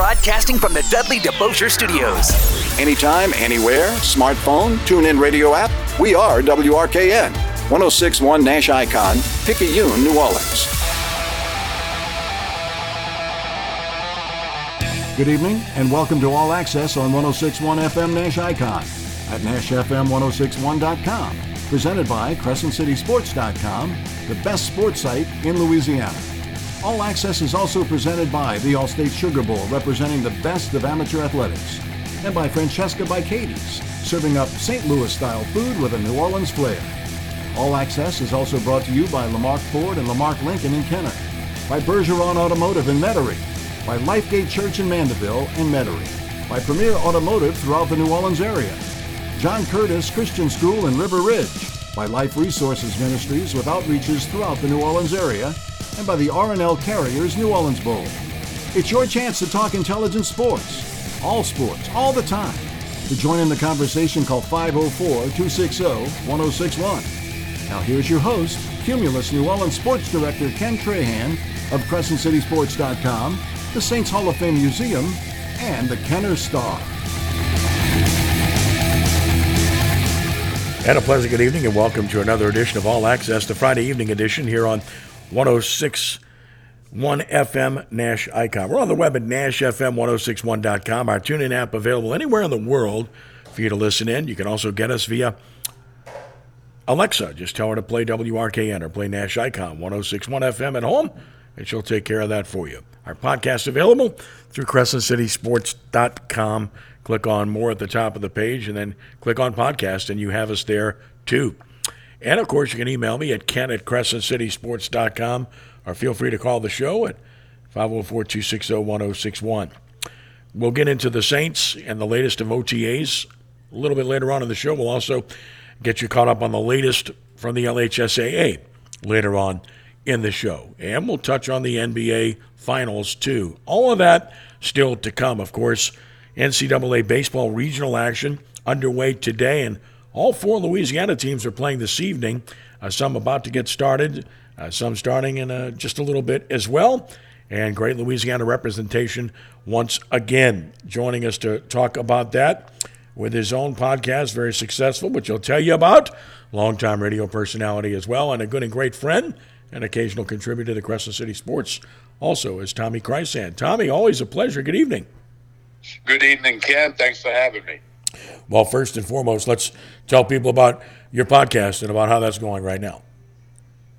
Broadcasting from the Dudley DeBosier Studios. Anytime, anywhere, smartphone, tune in radio app, we are WRKN. 1061 Nash Icon, Picayune, New Orleans. Good evening and welcome to All Access on 1061 FM Nash Icon at NashFM1061.com. Presented by CrescentCitySports.com, the best sports site in Louisiana. All Access is also presented by the Allstate Sugar Bowl, representing the best of amateur athletics, and by Francesca by Katie's, serving up St. Louis style food with a New Orleans flair. All Access is also brought to you by Lamarque Ford and Lamarque Lincoln in Kenner, by Bergeron Automotive in Metairie, by Lifegate Church in Mandeville and Metairie, by Premier Automotive throughout the New Orleans area, John Curtis Christian School in River Ridge, by Life Resources Ministries with outreaches throughout the New Orleans area, and by the RNL Carriers New Orleans Bowl. It's your chance to talk intelligent sports, all sports, all the time. To join in the conversation, call 504 260 1061. Now, here's your host, Cumulus New Orleans Sports Director Ken Trahan of CrescentCitySports.com, the Saints Hall of Fame Museum, and the Kenner Star. And a pleasant good evening, and welcome to another edition of All Access, the Friday evening edition here on 1061 FM Nash Icon. We're on the web at NashFM1061.com. Our TuneIn app available anywhere in the world for you to listen in. You can also get us via Alexa. Just tell her to play WRKN or play Nash Icon 1061 FM at home, and she'll take care of that for you. Our podcast available through CrescentCitySports.com. Click on more at the top of the page and then click on podcast, and you have us there too. And of course, you can email me at ken at crescentcitysports.com or feel free to call the show at 504 260 1061. We'll get into the Saints and the latest of OTAs a little bit later on in the show. We'll also get you caught up on the latest from the LHSAA later on in the show. And we'll touch on the NBA Finals too. All of that still to come, of course. NCAA baseball regional action underway today, and all four Louisiana teams are playing this evening. Uh, some about to get started, uh, some starting in uh, just a little bit as well. And great Louisiana representation once again. Joining us to talk about that with his own podcast, very successful, which he'll tell you about. Longtime radio personality as well, and a good and great friend, and occasional contributor to Crescent City Sports. Also, is Tommy Krysan. Tommy, always a pleasure. Good evening. Good evening, Ken. Thanks for having me. Well, first and foremost, let's tell people about your podcast and about how that's going right now.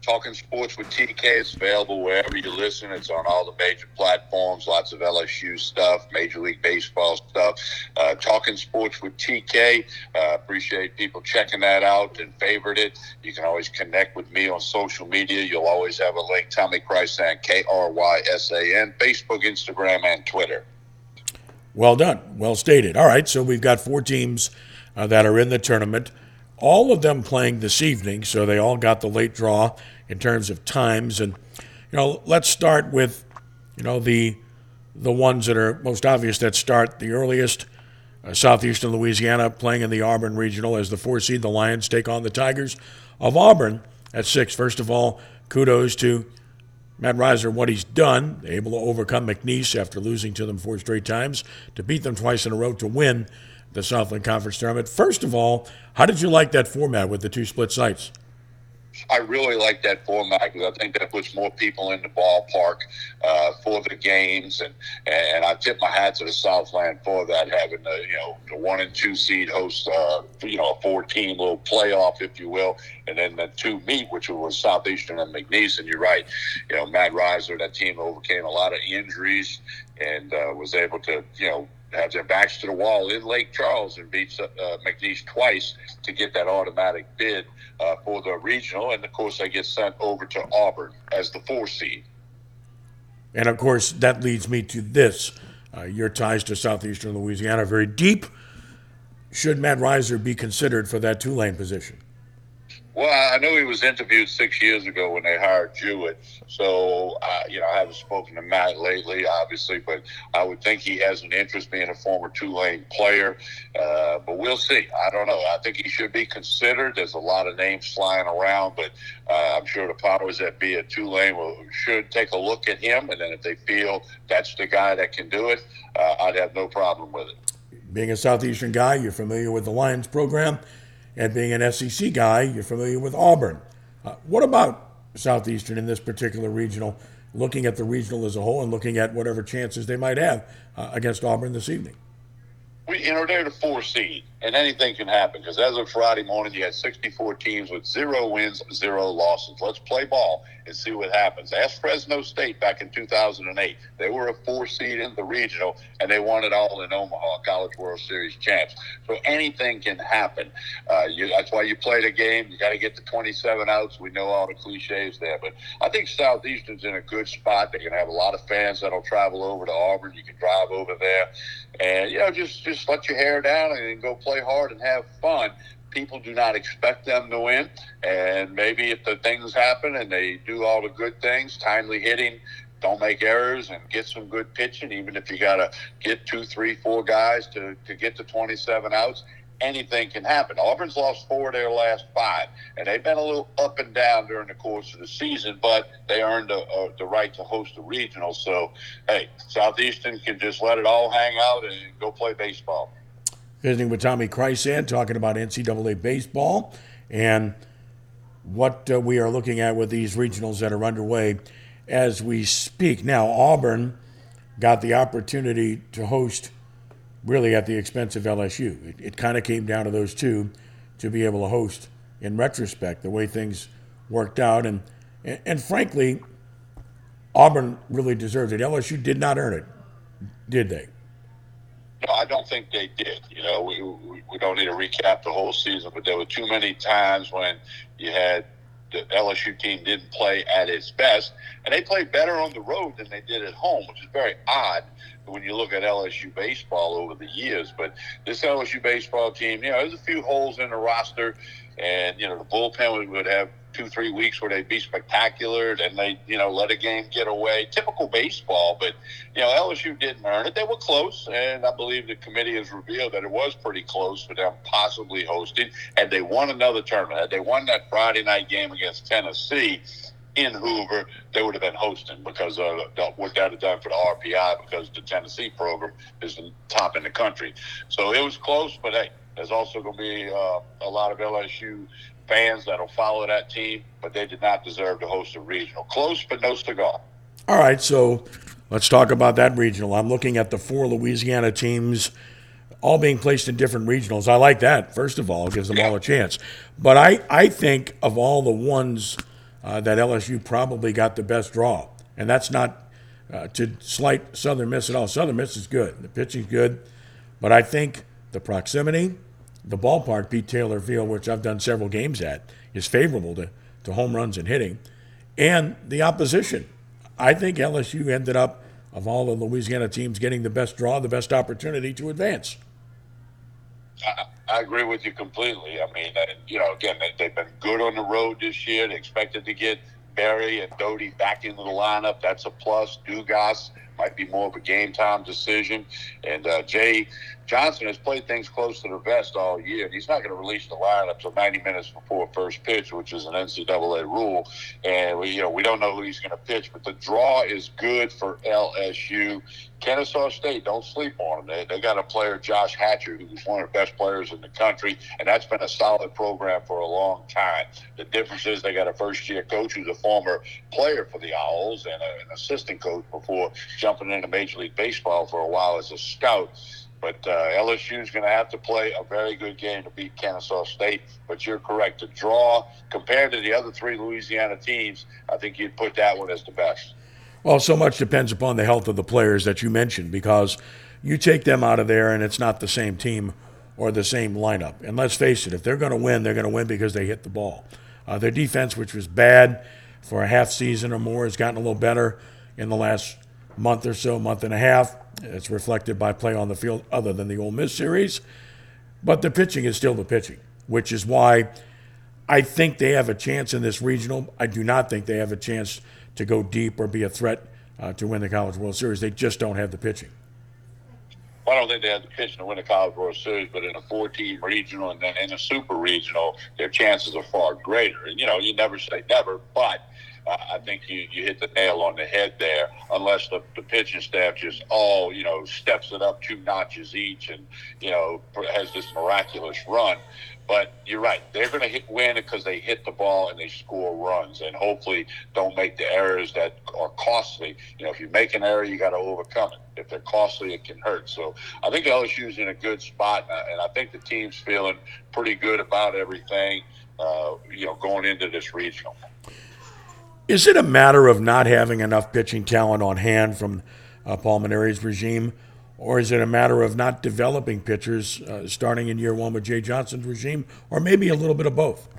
Talking Sports with TK is available wherever you listen. It's on all the major platforms, lots of LSU stuff, Major League Baseball stuff. Uh, Talking Sports with TK. Uh, appreciate people checking that out and favorite it. You can always connect with me on social media. You'll always have a link. Tommy Krysan, K R Y S A N, Facebook, Instagram, and Twitter. Well done. Well stated. All right, so we've got four teams uh, that are in the tournament, all of them playing this evening, so they all got the late draw in terms of times. And, you know, let's start with, you know, the the ones that are most obvious that start the earliest. Uh, Southeastern Louisiana playing in the Auburn Regional as the four seed. The Lions take on the Tigers of Auburn at six. First of all, kudos to Matt Riser, what he's done, able to overcome McNeese after losing to them four straight times, to beat them twice in a row to win the Southland Conference tournament. First of all, how did you like that format with the two split sites? I really like that format because I think that puts more people in the ballpark uh, for the games, and and I tip my hat to the Southland for that, having the you know the one and two seed host, uh, you know, a four team little playoff, if you will, and then the two meet, which was Southeastern and McNeese. And you're right, you know, Matt Riser, that team overcame a lot of injuries and uh, was able to you know have their backs to the wall in Lake Charles and beat uh, McNeese twice to get that automatic bid uh, for the regional. And of course, they get sent over to Auburn as the four seed. And of course, that leads me to this. Uh, your ties to southeastern Louisiana are very deep. Should Matt Riser be considered for that Tulane position? Well, I know he was interviewed six years ago when they hired Jewett. So, uh, you know, I haven't spoken to Matt lately, obviously, but I would think he has an interest being a former Tulane player. Uh, but we'll see. I don't know. I think he should be considered. There's a lot of names flying around, but uh, I'm sure the powers that be at Tulane will, should take a look at him. And then if they feel that's the guy that can do it, uh, I'd have no problem with it. Being a Southeastern guy, you're familiar with the Lions program and being an SEC guy, you're familiar with Auburn. Uh, what about Southeastern in this particular regional, looking at the regional as a whole and looking at whatever chances they might have uh, against Auburn this evening? We, know, they're the four seed and anything can happen because as of Friday morning, you had 64 teams with zero wins, zero losses. Let's play ball and see what happens. Ask Fresno State back in 2008. They were a four seed in the regional and they won it all in Omaha, College World Series champs. So anything can happen. Uh, you, that's why you play the game. You got to get the 27 outs. We know all the cliches there, but I think Southeastern's in a good spot. They're going to have a lot of fans that'll travel over to Auburn. You can drive over there, and you know, just just let your hair down and go play play hard and have fun, people do not expect them to win. And maybe if the things happen and they do all the good things, timely hitting, don't make errors and get some good pitching, even if you got to get two, three, four guys to, to get to 27 outs, anything can happen. Auburn's lost four of their last five, and they've been a little up and down during the course of the season, but they earned a, a, the right to host a regional. So, hey, Southeastern can just let it all hang out and go play baseball visiting with Tommy Krysan, talking about NCAA baseball and what uh, we are looking at with these regionals that are underway as we speak. Now, Auburn got the opportunity to host really at the expense of LSU. It, it kind of came down to those two to be able to host in retrospect, the way things worked out. And, and, and frankly, Auburn really deserved it. LSU did not earn it, did they? No, I don't think they did. You know, we, we, we don't need to recap the whole season, but there were too many times when you had the LSU team didn't play at its best, and they played better on the road than they did at home, which is very odd when you look at LSU baseball over the years. But this LSU baseball team, you know, there's a few holes in the roster, and you know the bullpen would have two, three weeks where they'd be spectacular and they, you know, let a game get away. Typical baseball, but, you know, LSU didn't earn it. They were close, and I believe the committee has revealed that it was pretty close for them possibly hosting. Had they won another tournament, had they won that Friday night game against Tennessee, in Hoover, they would have been hosting because of what that had done for the RPI because the Tennessee program is the top in the country. So it was close, but hey, there's also going to be uh, a lot of LSU fans that'll follow that team, but they did not deserve to host a regional. Close, but no cigar. All right, so let's talk about that regional. I'm looking at the four Louisiana teams all being placed in different regionals. I like that, first of all, It gives them yeah. all a chance. But I, I think of all the ones uh, that LSU probably got the best draw, and that's not uh, to slight Southern Miss at all. Southern Miss is good, the pitching's good, but I think the proximity – the ballpark, Pete Taylor Field, which I've done several games at, is favorable to, to home runs and hitting. And the opposition. I think LSU ended up, of all the Louisiana teams, getting the best draw, the best opportunity to advance. I, I agree with you completely. I mean, uh, you know, again, they, have been good on the road this year. They expected to get Berry and Doughty back into the lineup. That's a plus. Dugas might be more of a game time decision. And uh, Jay Johnson has played things close to the vest all year. He's not going to release the lineup until 90 minutes before first pitch, which is an NCAA rule. And we, you know, we don't know who he's going to pitch, but the draw is good for LSU. Kennesaw State, don't sleep on them. They, they got a player, Josh Hatcher, who's one of the best players in the country, and that's been a solid program for a long time. The difference is they got a first year coach who's a former player for the Owls and a, an assistant coach before jumping into Major League Baseball for a while as a scout. But uh, LSU is going to have to play a very good game to beat Kennesaw State. But you're correct. The draw, compared to the other three Louisiana teams, I think you'd put that one as the best. Well, so much depends upon the health of the players that you mentioned because you take them out of there and it's not the same team or the same lineup. And let's face it, if they're going to win, they're going to win because they hit the ball. Uh, their defense, which was bad for a half season or more, has gotten a little better in the last month or so, month and a half. It's reflected by play on the field other than the Ole Miss series. But the pitching is still the pitching, which is why I think they have a chance in this regional. I do not think they have a chance to go deep or be a threat uh, to win the College World Series. They just don't have the pitching. I don't think they have the pitching to win the College World Series, but in a four-team regional and then in a super regional, their chances are far greater. And you know, you never say never, but I think you, you hit the nail on the head there. Unless the, the pitching staff just all you know steps it up two notches each, and you know has this miraculous run. But you're right; they're going to hit win because they hit the ball and they score runs, and hopefully don't make the errors that are costly. You know, if you make an error, you got to overcome it. If they're costly, it can hurt. So I think LSU's in a good spot, and I think the team's feeling pretty good about everything. Uh, you know, going into this regional. Is it a matter of not having enough pitching talent on hand from uh, Paul Mainieri's regime, or is it a matter of not developing pitchers uh, starting in year one with Jay Johnson's regime, or maybe a little bit of both?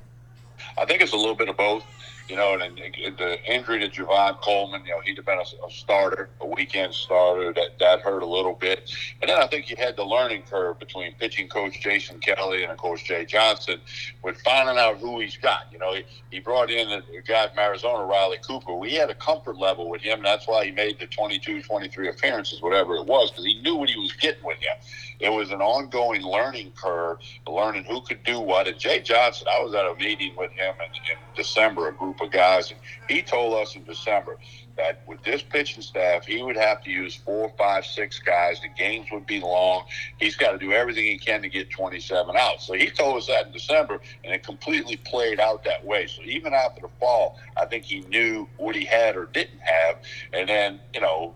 I think it's a little bit of both you know, and, and the injury to Javen Coleman, you know, he'd have been a, a, starter, a weekend starter. That that hurt a little bit. And then I think you had the learning curve between pitching coach Jason Kelly and of course Jay Johnson with finding out who he's got. You know, he, he brought in a, guy from Arizona, Riley Cooper. We had a comfort level with him. That's why he made the 22, 23 appearances, whatever it was, because he knew what he was getting with him it was an ongoing learning curve, learning who could do what. And Jay Johnson, I was at a meeting with him in, in December, a group of guys, and he told us in December that with this pitching staff, he would have to use four, five, six guys. The games would be long. He's got to do everything he can to get 27 out. So he told us that in December, and it completely played out that way. So even after the fall, I think he knew what he had or didn't have. And then, you know,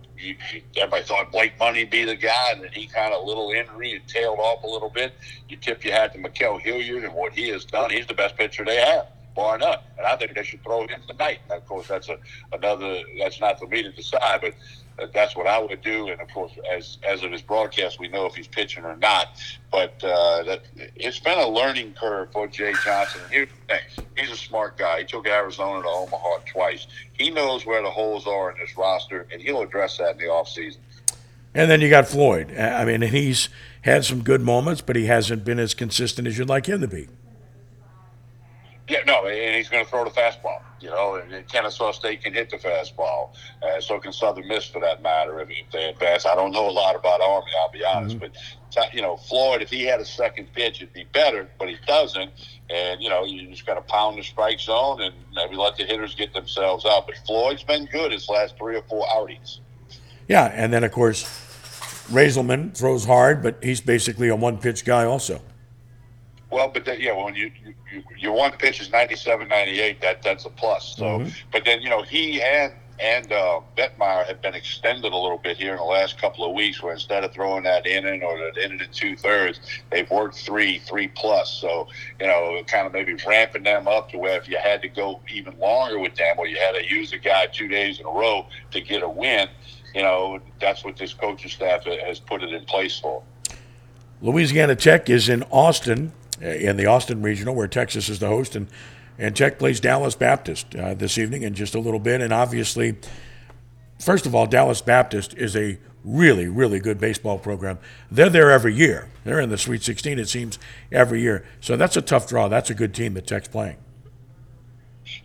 everybody thought Blake Money be the guy, and then he kind of little injury and tailed off a little bit. You tip your hat to Ma'Khail Hilliard and what he has done. He's the best pitcher they have bar none. And I think they should throw him tonight. And of course, that's a, another. That's not for me to decide, but that's what I would do. And of course, as as of his broadcast, we know if he's pitching or not. But uh, that it's been a learning curve for Jay Johnson. Here's the thing: he's a smart guy. He took Arizona to Omaha twice. He knows where the holes are in this roster, and he'll address that in the offseason. And then you got Floyd. I mean, he's had some good moments, but he hasn't been as consistent as you'd like him to be. Yeah, no, and he's going to throw the fastball. You know, and Kennesaw State can hit the fastball, uh, so can Southern Miss for that matter if, if, they advance. I don't know a lot about Army, I'll be honest, mm-hmm. but you know, Floyd, if he had a second pitch, it'd be better, but he doesn't. And you know, you just got to pound the strike zone and maybe let the hitters get themselves out. But Floyd's been good his last three or four outings. Yeah, and then of course, Reyzelman throws hard, but he's basically a one-pitch guy also. Well, but then, yeah, when you, you your one pitch is 97, 98, that that's a plus. So, mm-hmm. but then you know he and and uh, Vietmeier have been extended a little bit here in the last couple of weeks, where instead of throwing that inning or that inning in two thirds, they've worked three, three plus. So, you know, kind of maybe ramping them up to where if you had to go even longer with them, or you had to use a guy two days in a row to get a win, you know, that's what this coaching staff has put it in place for. Louisiana Tech is in Austin in the Austin Regional, where Texas is the host, and and Tech plays Dallas Baptist uh, this evening in just a little bit. And obviously, first of all, Dallas Baptist is a really, really good baseball program. They're there every year. They're in the Sweet 16, it seems, every year. So that's a tough draw. That's a good team that Tech's playing.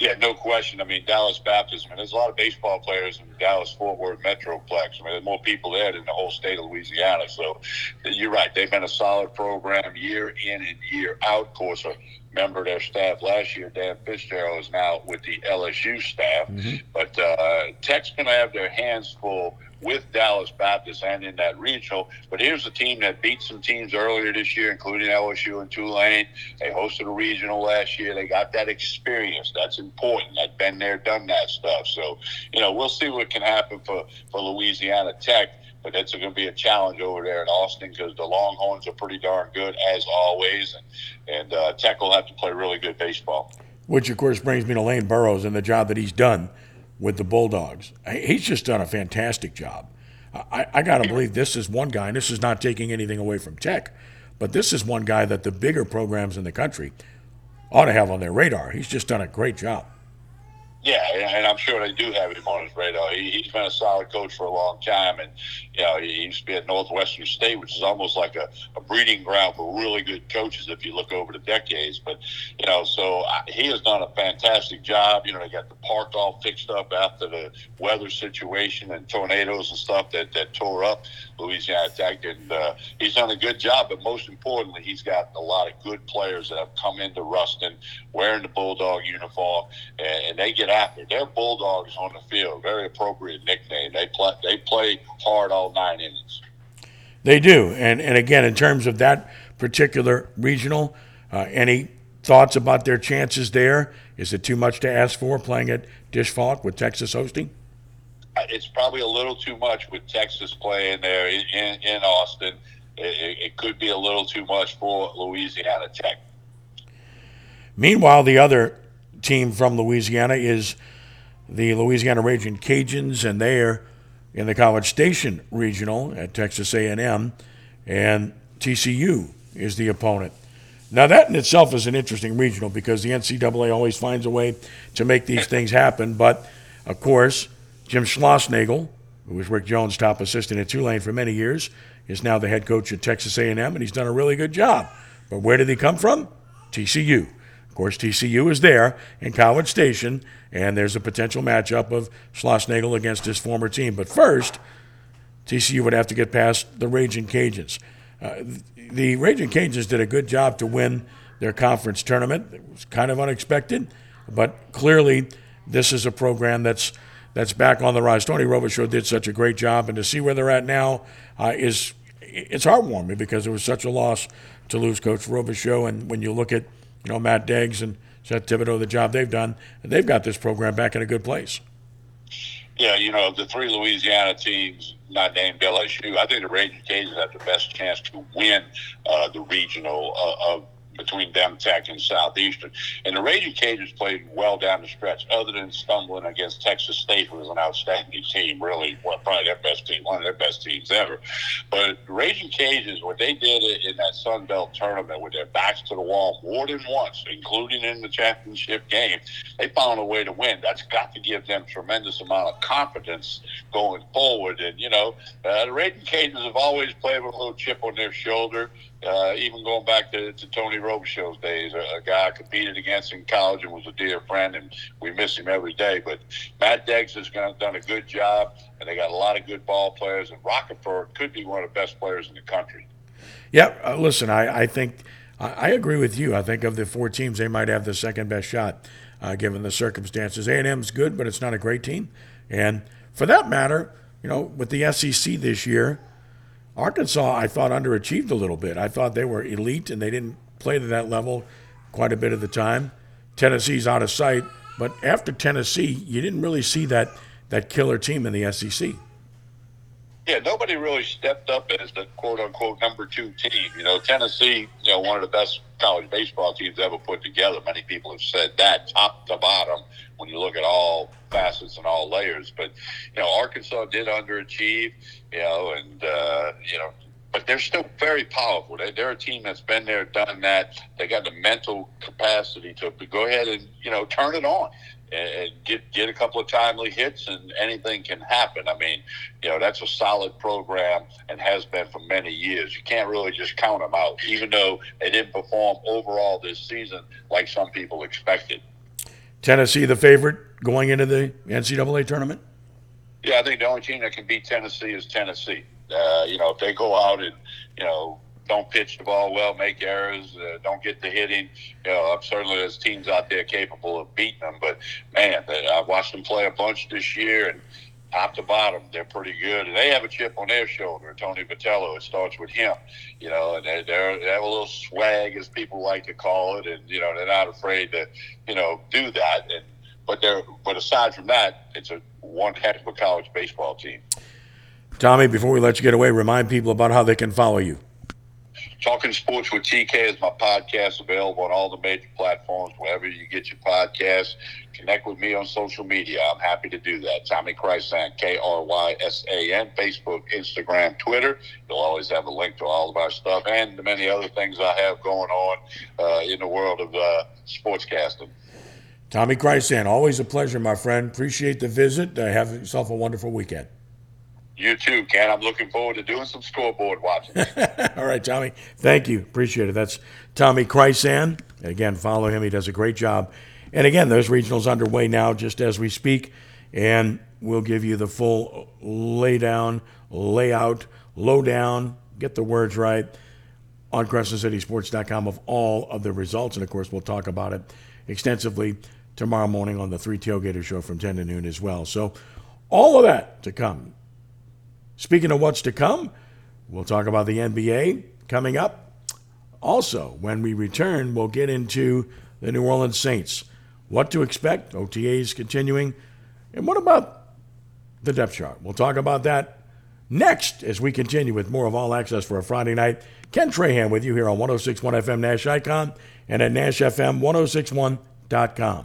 Yeah, no question. I mean, Dallas Baptist, I mean, there's a lot of baseball players in Dallas Fort Worth Metroplex. I mean, there's more people there than the whole state of Louisiana. So you're right. They've been a solid program year in and year out. Of course, a member of their staff last year, Dan Fitzgerald, is now with the LSU staff. Mm-hmm. But uh, Tech's going to have their hands full with Dallas Baptist and in that regional. But here's a team that beat some teams earlier this year, including LSU and Tulane. They hosted a regional last year. They got that experience. That's important. They've been there, done that stuff. So, you know, we'll see what can happen for, for Louisiana Tech. But it's going to be a challenge over there in Austin because the Longhorns are pretty darn good as always, and and uh, Tech will have to play really good baseball. Which of course brings me to Lane Burroughs and the job that he's done with the Bulldogs. He's just done a fantastic job. I, I got to believe this is one guy, and this is not taking anything away from Tech, but this is one guy that the bigger programs in the country ought to have on their radar. He's just done a great job. Yeah, and I'm sure they do have him on his radar. He, has been a solid coach for a long time, and you know he used to be at Northwestern State, which is almost like a, a breeding ground for really good coaches if you look over the decades. But you know, so I, he has done a fantastic job. You know, they got the park all fixed up after the weather situation and tornadoes and stuff that that tore up Louisiana Tech, and uh, he's done a good job. But most importantly, he's got a lot of good players that have come into Ruston wearing the Bulldog uniform, and, and they get after. They're Bulldogs on the field. Very appropriate nickname. They play they play hard all nine innings. They do, and and again, in terms of that particular regional, uh, any thoughts about their chances there? Is it too much to ask for playing at Disch Falk with Texas hosting? It's probably a little too much with Texas playing there in, in Austin. It, it could be a little too much for Louisiana Tech. Meanwhile, the other team from Louisiana is the Louisiana Raging Cajuns, and they are in the College Station Regional at Texas A&M, and TCU is the opponent. Now that in itself is an interesting regional because the NCAA always finds a way to make these things happen. But of course, Jim Schlossnagle, who was Rick Jones' top assistant at Tulane for many years, is now the head coach at Texas A&M, and he's done a really good job. But where did he come from? TCU. Of course, TCU is there in College Station, and there's a potential matchup of Schlossnagle against his former team. But first, TCU would have to get past the Raging Cajuns. Uh, the Raging Cajuns did a good job to win their conference tournament. It was kind of unexpected, but clearly this is a program that's that's back on the rise. Tony Robichaux did such a great job, and to see where they're at now uh, is it's heartwarming because it was such a loss to lose Coach Robichaux. And when you look at you know Matt Deggs and Seth Thibodeau, the job they've done, they've got this program back in a good place. Yeah, you know the three Louisiana teams not named LSU. I think the Raging Cajuns have the best chance to win uh, the regional uh, of between them, Tech, and Southeastern. And the Raging Cajuns played well down the stretch, other than stumbling against Texas State, who was an outstanding team, really, probably their best team, one of their best teams ever. But Raging Cajuns, what they did in that Sun Belt tournament with their backs to the wall more than once, including in the championship game, they found a way to win. That's got to give them tremendous amount of confidence going forward. And, you know, uh, the Raging Cajuns have always played with a little chip on their shoulder uh, even going back to, to Tony Robichaux's days, a, a, guy I competed against in college and was a dear friend, and we miss him every day. But Matt Deggs has done a good job, and they got a lot of good ball players, and Roccaforte could be one of the best players in the country. Yeah, uh, listen, I, I think I, I, agree with you. I think of the four teams, they might have the second best shot, uh, given the circumstances. A&M's good, but it's not a great team, and for that matter, you know, with the SEC this year – Arkansas, I thought, underachieved a little bit. I thought they were elite and they didn't play to that level quite a bit of the time. Tennessee's out of sight, but after Tennessee, you didn't really see that, that killer team in the SEC. Yeah, nobody really stepped up as the quote unquote number two team. You know, Tennessee, you know, one of the best college baseball teams ever put together. Many people have said that top to bottom when you look at all facets and all layers. But, you know, Arkansas did underachieve, you know, and, uh, you know, but they're still very powerful. They, they're a team that's been there, done that. They got the mental capacity to go ahead and, you know, turn it on and get get a couple of timely hits, and anything can happen. I mean, you know, that's a solid program and has been for many years. You can't really just count them out, even though they didn't perform overall this season like some people expected. Tennessee, the favorite going into the NCAA tournament. Yeah, I think the only team that can beat Tennessee is Tennessee. Uh, you know, if they go out and you know don't pitch the ball well, make errors, uh, don't get the hitting. You know, certainly there's teams out there capable of beating them. But man, I watched them play a bunch this year, and top to bottom, they're pretty good. And they have a chip on their shoulder. Tony Vitello, it starts with him. You know, and they're, they're, they have a little swag, as people like to call it, and you know they're not afraid to, you know, do that. And but they're but aside from that, it's a one heck of a college baseball team. Tommy, before we let you get away, remind people about how they can follow you. Talking Sports with TK is my podcast available on all the major platforms, wherever you get your podcasts. Connect with me on social media. I'm happy to do that. Tommy Krysan, K R Y S A N, Facebook, Instagram, Twitter. You'll always have a link to all of our stuff and the many other things I have going on uh, in the world of uh, sportscasting. Tommy Krysan, always a pleasure, my friend. Appreciate the visit. Uh, have yourself a wonderful weekend. You too, Ken. I'm looking forward to doing some scoreboard watching. All right, Tommy. Thank you. Appreciate it. That's Tommy Krysan. Again, follow him. He does a great job. And again, those regionals underway now, just as we speak. And we'll give you the full lay down, layout, lowdown, get the words right on CrescentCitySports.com of all of the results. And of course, we'll talk about it extensively tomorrow morning on the Three Tailgater Show from 10 to noon as well. So, all of that to come. Speaking of what's to come, we'll talk about the NBA coming up. Also, when we return, we'll get into the New Orleans Saints. What to expect, OTAs continuing, and what about the depth chart? We'll talk about that next as we continue with more of All Access for a Friday night. Ken Trahan with you here on 1061 FM Nash Icon and at NashFM1061.com.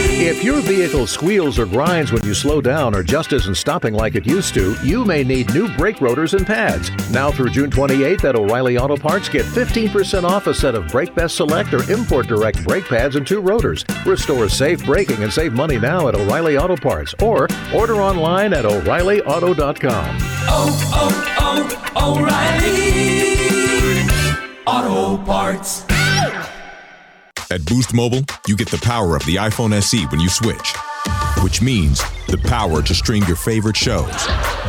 If your vehicle squeals or grinds when you slow down or just isn't stopping like it used to, you may need new brake rotors and pads. Now through June 28th at O'Reilly Auto Parts, get 15% off a set of Brake Best Select or Import Direct brake pads and two rotors. Restore safe braking and save money now at O'Reilly Auto Parts or order online at O'ReillyAuto.com. Oh, oh, oh, O'Reilly! Auto Parts. At Boost Mobile, you get the power of the iPhone SE when you switch, which means the power to stream your favorite shows,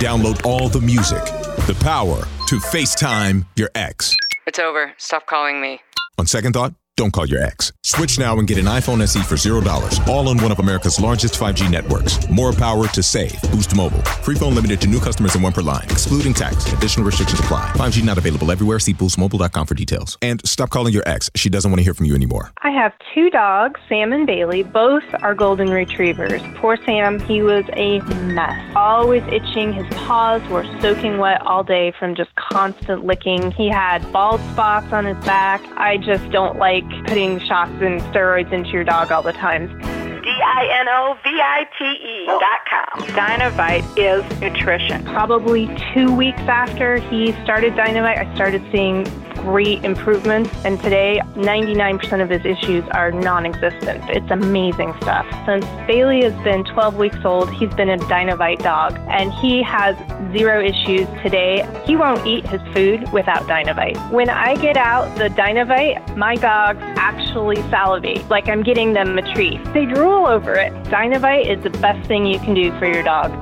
download all the music, the power to FaceTime your ex. It's over. Stop calling me. On second thought, don't call your ex. Switch now and get an iPhone SE for $0, all on one of America's largest 5G networks. More power to save. Boost Mobile. Free phone limited to new customers and one per line, excluding tax. Additional restrictions apply. 5G not available everywhere. See boostmobile.com for details. And stop calling your ex. She doesn't want to hear from you anymore. I have two dogs, Sam and Bailey. Both are golden retrievers. Poor Sam, he was a mess. Always itching. His paws were soaking wet all day from just constant licking. He had bald spots on his back. I just don't like putting shots and steroids into your dog all the time. D-I-N-O-V-I-T-E dot com. Dynovite is nutrition. Probably two weeks after he started Dynovite, I started seeing great improvements. And today, 99% of his issues are non existent. It's amazing stuff. Since Bailey has been 12 weeks old, he's been a Dynovite dog, and he has zero issues today. He won't eat his food without Dynovite. When I get out the Dynovite, my dogs actually salivate, like I'm getting them a treat. They drool over it. Dynovite is the best thing you can do for your dog.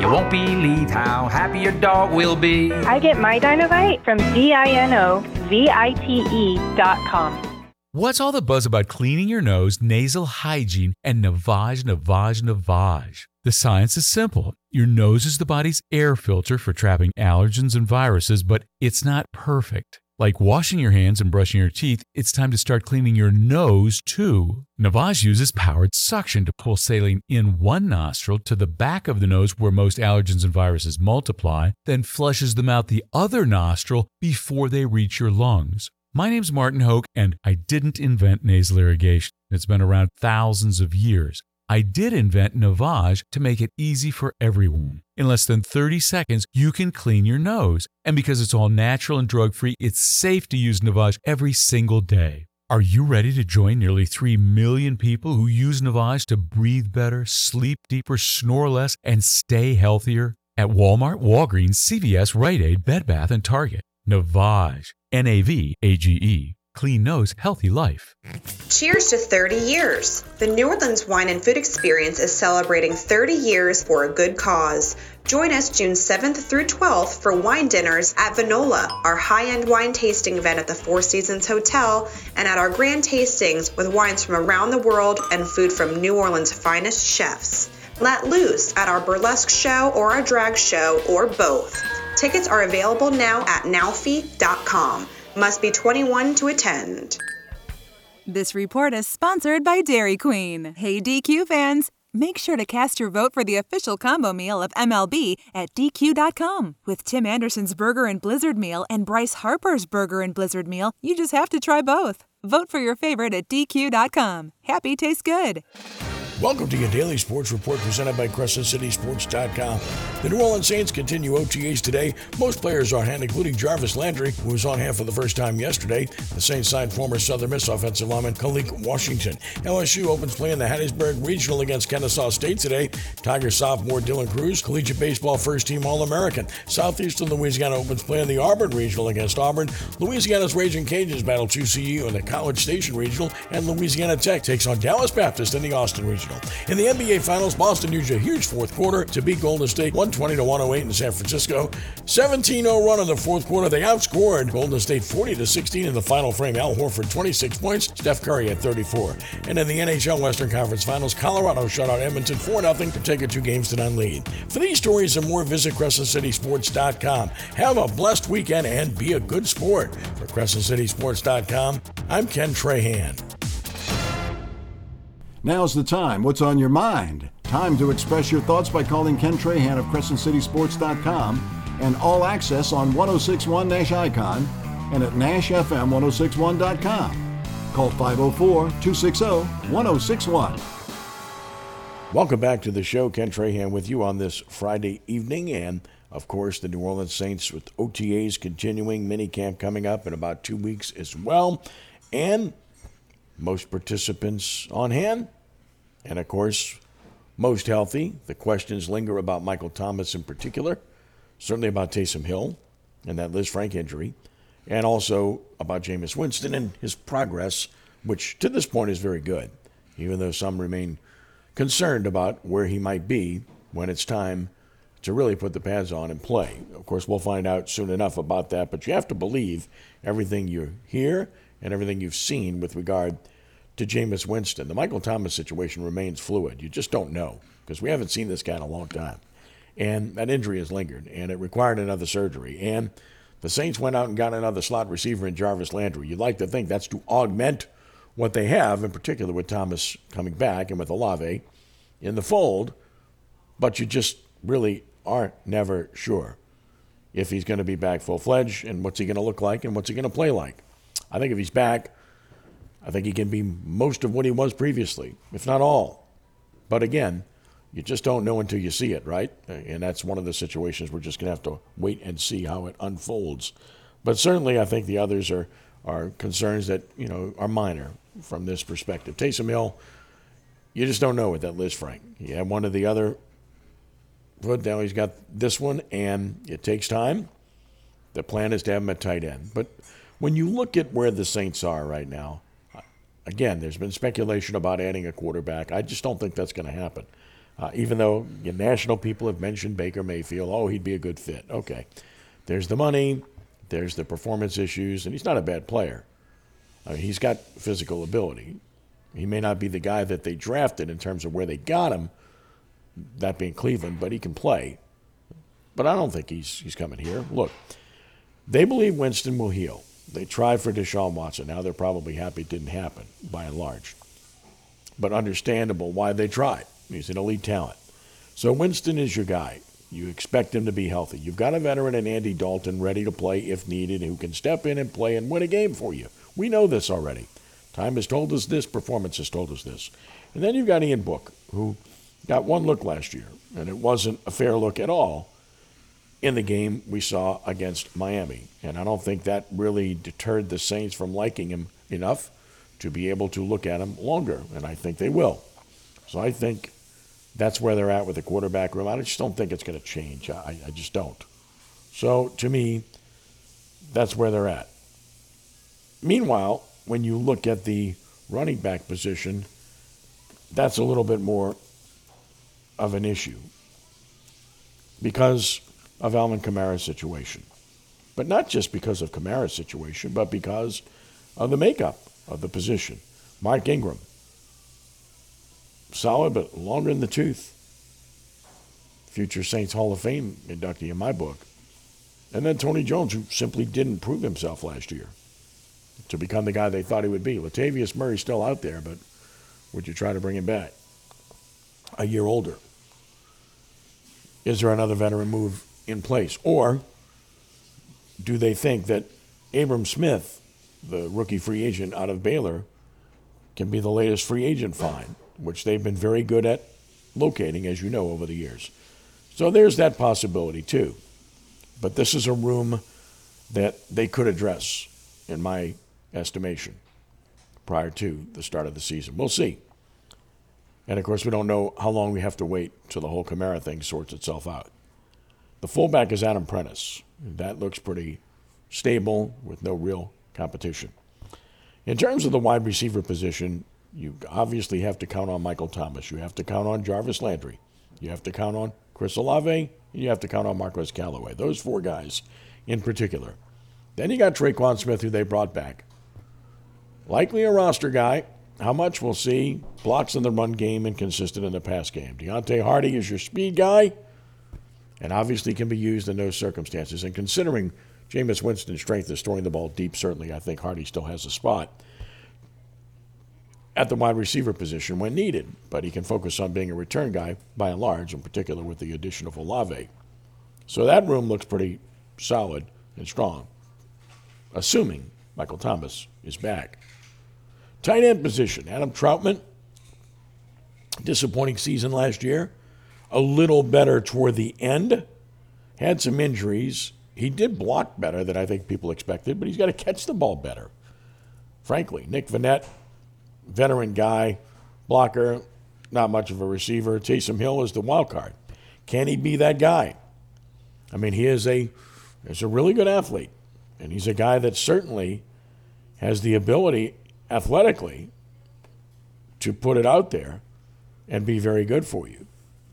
You won't believe how happy your dog will be. I get my Dynovite from D-I-N-O-V-I-T-E dot com. What's all the buzz about cleaning your nose, nasal hygiene, and Navage, Navage, Navage? The science is simple. Your nose is the body's air filter for trapping allergens and viruses, but it's not perfect. Like washing your hands and brushing your teeth, it's time to start cleaning your nose too. Navage uses powered suction to pull saline in one nostril to the back of the nose where most allergens and viruses multiply, then flushes them out the other nostril before they reach your lungs. My name's Martin Hoke, and I didn't invent nasal irrigation. It's been around thousands of years. I did invent Navage to make it easy for everyone. In less than 30 seconds, you can clean your nose. And because it's all natural and drug free, it's safe to use Navage every single day. Are you ready to join nearly 3 million people who use Navage to breathe better, sleep deeper, snore less, and stay healthier? At Walmart, Walgreens, CVS, Rite Aid, Bed Bath, and Target. Navage. N A V A G E. Clean nose, healthy life. Cheers to 30 years! The New Orleans Wine and Food Experience is celebrating 30 years for a good cause. Join us June 7th through 12th for wine dinners at Vinola, our high end wine tasting event at the Four Seasons Hotel, and at our grand tastings with wines from around the world and food from New Orleans' finest chefs. Let loose at our burlesque show or our drag show or both. Tickets are available now at nowfe.com. Must be 21 to attend. This report is sponsored by Dairy Queen. Hey, DQ fans! Make sure to cast your vote for the official combo meal of MLB at DQ.com. With Tim Anderson's Burger and Blizzard Meal and Bryce Harper's Burger and Blizzard Meal, you just have to try both. Vote for your favorite at DQ.com. Happy tastes good. Welcome to your daily sports report presented by CrescentCitySports.com. The New Orleans Saints continue OTAs today. Most players are on hand, including Jarvis Landry, who was on hand for the first time yesterday. The Saints signed former Southern Miss offensive lineman Khalique Washington. LSU opens play in the Hattiesburg Regional against Kennesaw State today. Tiger sophomore Dylan Crews, collegiate baseball first team All American. Southeastern Louisiana opens play in the Auburn Regional against Auburn. Louisiana's Raging Cajuns battle TCU in the College Station Regional, and Louisiana Tech takes on Dallas Baptist in the Austin Regional. In the NBA Finals, Boston used a huge fourth quarter to beat Golden State 120 to 108 in San Francisco. 17-0 run in the fourth quarter. They outscored Golden State 40 to 16 in the final frame. Al Horford 26 points, Steph Curry at 34. And in the NHL Western Conference Finals, Colorado shut out Edmonton 4-0 to take a two games to none lead. For these stories and more, visit CrescentCitySports.com. Have a blessed weekend and be a good sport. For CrescentCitySports.com, I'm Ken Trahan. Now's the time. What's on your mind? Time to express your thoughts by calling Ken Trahan of CrescentCitySports.com and All Access on 1061 Nash Icon and at NashFM1061.com. Call 504 260 1061. Welcome back to the show. Ken Trahan with you on this Friday evening. And of course, the New Orleans Saints with OTAs continuing, minicamp coming up in about two weeks as well. And most participants on hand. And of course, most healthy. The questions linger about Michael Thomas in particular, certainly about Taysom Hill and that Lisfranc injury, and also about Jameis Winston and his progress, which to this point is very good, even though some remain concerned about where he might be when it's time to really put the pads on and play. Of course, we'll find out soon enough about that, but you have to believe everything you hear and everything you've seen with regard to Jameis Winston. The Michael Thomas situation remains fluid. You just don't know because we haven't seen this guy in a long time. And that injury has lingered, and it required another surgery. And the Saints went out and got another slot receiver in Jarvis Landry. You'd like to think that's to augment what they have, in particular with Thomas coming back and with Olave in the fold, but you just really aren't never sure if he's going to be back full fledged and what's he going to look like and what's he going to play like. I think if he's back, I think he can be most of what he was previously, if not all. But again, you just don't know until you see it, right? And that's one of the situations we're just going to have to wait and see how it unfolds. But certainly, I think the others are, are concerns that, you know, are minor from this perspective. Taysom Hill, you just don't know with that Lisfranc. He had one or the other foot. Now he's got this one, and it takes time. The plan is to have him at tight end. But when you look at where the Saints are right now, again, there's been speculation about adding a quarterback. I just don't think that's going to happen. Uh, even though national people have mentioned Baker Mayfield, oh, he'd be a good fit. Okay. There's the money, there's the performance issues, and he's not a bad player. I mean, he's got physical ability. He may not be the guy that they drafted in terms of where they got him, that being Cleveland, but he can play. But I don't think he's he's coming here. Look, they believe Winston will heal. They tried for Deshaun Watson. Now they're probably happy it didn't happen, by and large. But understandable why they tried. He's an elite talent. So Winston is your guy. You expect him to be healthy. You've got a veteran in Andy Dalton ready to play if needed, who can step in and play and win a game for you. We know this already. Time has told us this, performance has told us this. And then you've got Ian Book, who got one look last year, and it wasn't a fair look at all in the game we saw against Miami. And I don't think that really deterred the Saints from liking him enough to be able to look at him longer, and I think they will. So I think that's where they're at with the quarterback room. I just don't think it's going to change. I, I just don't. So to me, that's where they're at. Meanwhile, when you look at the running back position, that's a little bit more of an issue because of Alvin Kamara's situation. But not just because of Kamara's situation, but because of the makeup of the position. Mark Ingram, solid but longer in the tooth. Future Saints Hall of Fame inductee in my book. And then Tony Jones, who simply didn't prove himself last year to become the guy they thought he would be. Latavius Murray's still out there, but would you try to bring him back? a year older? Is there another veteran move in place? Or do they think that Abram Smith, the rookie free agent out of Baylor, can be the latest free agent find, which they've been very good at locating, as you know, over the years? So there's that possibility too. But this is a room that they could address, in my estimation, prior to the start of the season. We'll see. And of course, we don't know how long we have to wait till the whole Kamara thing sorts itself out. The fullback is Adam Prentice. That looks pretty stable with no real competition. In terms of the wide receiver position, you obviously have to count on Michael Thomas. You have to count on Jarvis Landry. You have to count on Chris Olave. And You have to count on Marquez Callaway. Those four guys in particular. Then you got Tre'Quan Smith, who they brought back. Likely a roster guy. How much we'll see. Blocks in the run game and consistent in the pass game. Deonte Harty is your speed guy, and obviously can be used in those circumstances. And considering Jameis Winston's strength is throwing the ball deep, certainly I think Harty still has a spot at the wide receiver position when needed, but he can focus on being a return guy by and large, in particular with the addition of Olave. So that room looks pretty solid and strong, assuming Michael Thomas is back. Tight end position, Adam Trautman. disappointing season last year, a little better toward the end, had some injuries. He did block better than I think people expected, but he's got to catch the ball better. Frankly, Nick Vannett veteran guy, blocker, not much of a receiver. Taysom Hill is the wild card. Can he be that guy? I mean, he is a is a really good athlete, and he's a guy that certainly has the ability athletically to put it out there and be very good for you.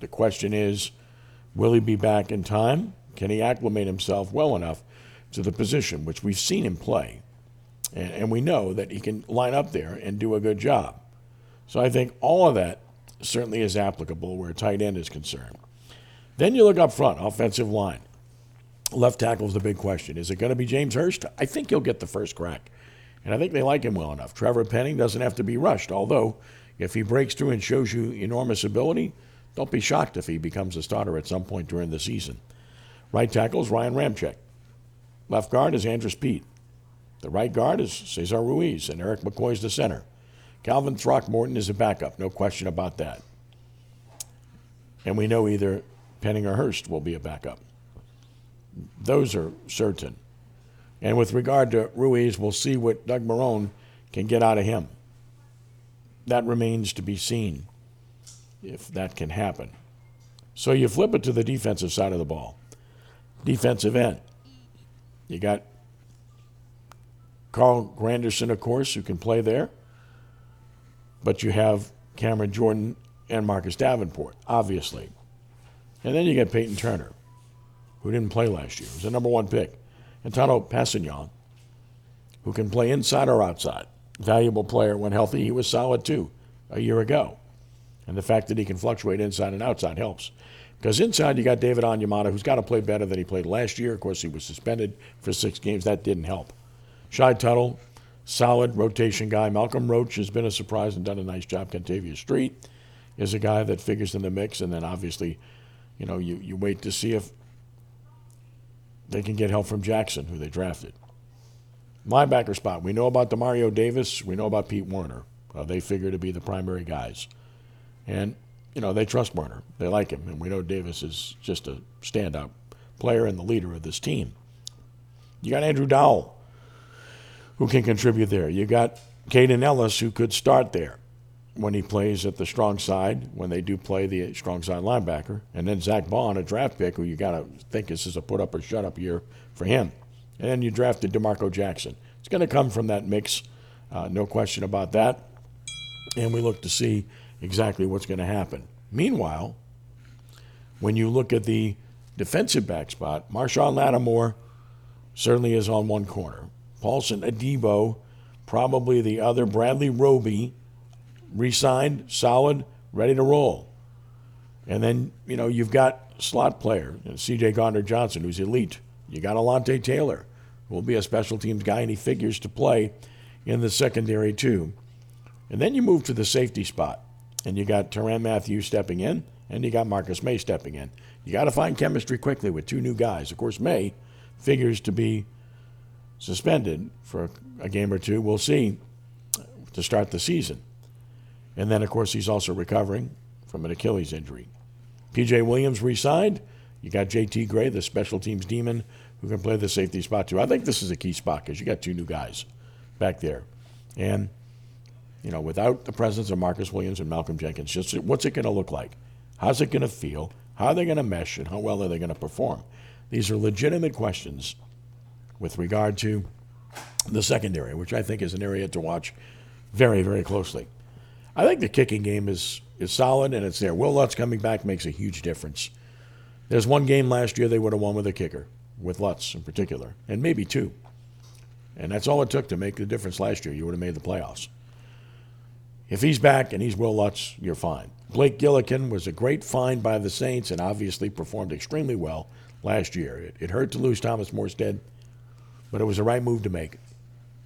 The question is, will he be back in time? Can he acclimate himself well enough to the position, which we've seen him play? And, and we know that he can line up there and do a good job. So I think all of that certainly is applicable where tight end is concerned. Then you look up front, offensive line. Left tackle is the big question. Is it going to be James Hurst? I think he'll get the first crack. And I think they like him well enough. Trevor Penning doesn't have to be rushed, although if he breaks through and shows you enormous ability, don't be shocked if he becomes a starter at some point during the season. Right tackle is Ryan Ramczyk. Left guard is Andrus Peat. The right guard is Cesar Ruiz, and Erik McCoy is the center. Calvin Throckmorton is a backup, no question about that. And we know either Penning or Hurst will be a backup. Those are certain. And with regard to Ruiz, we'll see what Doug Marrone can get out of him. That remains to be seen if that can happen. So you flip it to the defensive side of the ball. Defensive end. You got Carl Granderson, of course, who can play there. But you have Cameron Jordan and Marcus Davenport, obviously. And then you get Peyton Turner, who didn't play last year. He was a number one pick. And Tanoh Kpassagnon, who can play inside or outside. Valuable player when healthy. He was solid too a year ago. And the fact that he can fluctuate inside and outside helps. Because inside you got David Onyemata, who's got to play better than he played last year. Of course, he was suspended for six games. That didn't help. Shy Tuttle, solid rotation guy. Malcolm Roach has been a surprise and done a nice job. Kentavius Street is a guy that figures in the mix. And then obviously, you know, you, you wait to see if they can get help from Jackson, who they drafted. Linebacker spot. We know about Demario Davis. We know about Pete Werner. Uh, they figure to be the primary guys. And, you know, they trust Werner. They like him. And we know Davis is just a standout player and the leader of this team. You got Andrew Dowell, who can contribute there. You got Kaden Elliss, who could start there when he plays at the strong side, when they do play the strong side linebacker. And then Zack Baun, a draft pick, who you got to think this is a put up or shut up year for him. And then you drafted D'Marco Jackson. It's going to come from that mix, uh, no question about that. And we look to see exactly what's going to happen. Meanwhile, when you look at the defensive back spot, Marshon Lattimore certainly is on one corner. Paulson Adebo, probably the other. Bradley Roby, re-signed, solid, ready to roll. And then, you know, you've got slot player, C.J. Gardner Johnson, who's elite. You got Alontae Taylor, who will be a special teams guy, and he figures to play in the secondary too. And then you move to the safety spot. And you got Tyrann Mathieu stepping in, and you got Marcus Maye stepping in. You got to find chemistry quickly with two new guys. Of course, Maye figures to be suspended for a game or two. We'll see to start the season. And then, of course, he's also recovering from an Achilles injury. PJ Williams re signed. You got JT Gray, the special teams demon, who can play the safety spot too. I think this is a key spot because you got two new guys back there. And, you know, without the presence of Marcus Williams and Malcolm Jenkins, just what's it going to look like? How's it going to feel? How are they going to mesh and how well are they going to perform? These are legitimate questions with regard to the secondary, which I think is an area to watch very, very closely. I think the kicking game is is solid and it's there. Will Lutz coming back makes a huge difference. There's one game last year they would have won with a kicker, with Lutz in particular, and maybe two. And that's all it took to make the difference last year. You would have made the playoffs. If he's back and he's Will Lutz, you're fine. Blake Gillikin was a great find by the Saints and obviously performed extremely well last year. It, it hurt to lose Thomas Morstead, but it was the right move to make.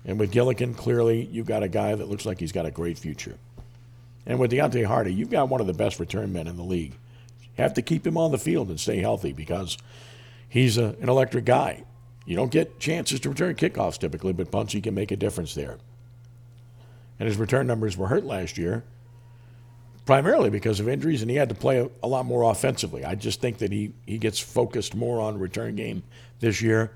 And with Gillikin, clearly you've got a guy that looks like he's got a great future. And with Deonte Harty, you've got one of the best return men in the league. You have to keep him on the field and stay healthy because he's a, an electric guy. You don't get chances to return kickoffs typically, but Bunchy can make a difference there. And his return numbers were hurt last year, primarily because of injuries, and he had to play a, a lot more offensively. I just think that he, he gets focused more on return game this year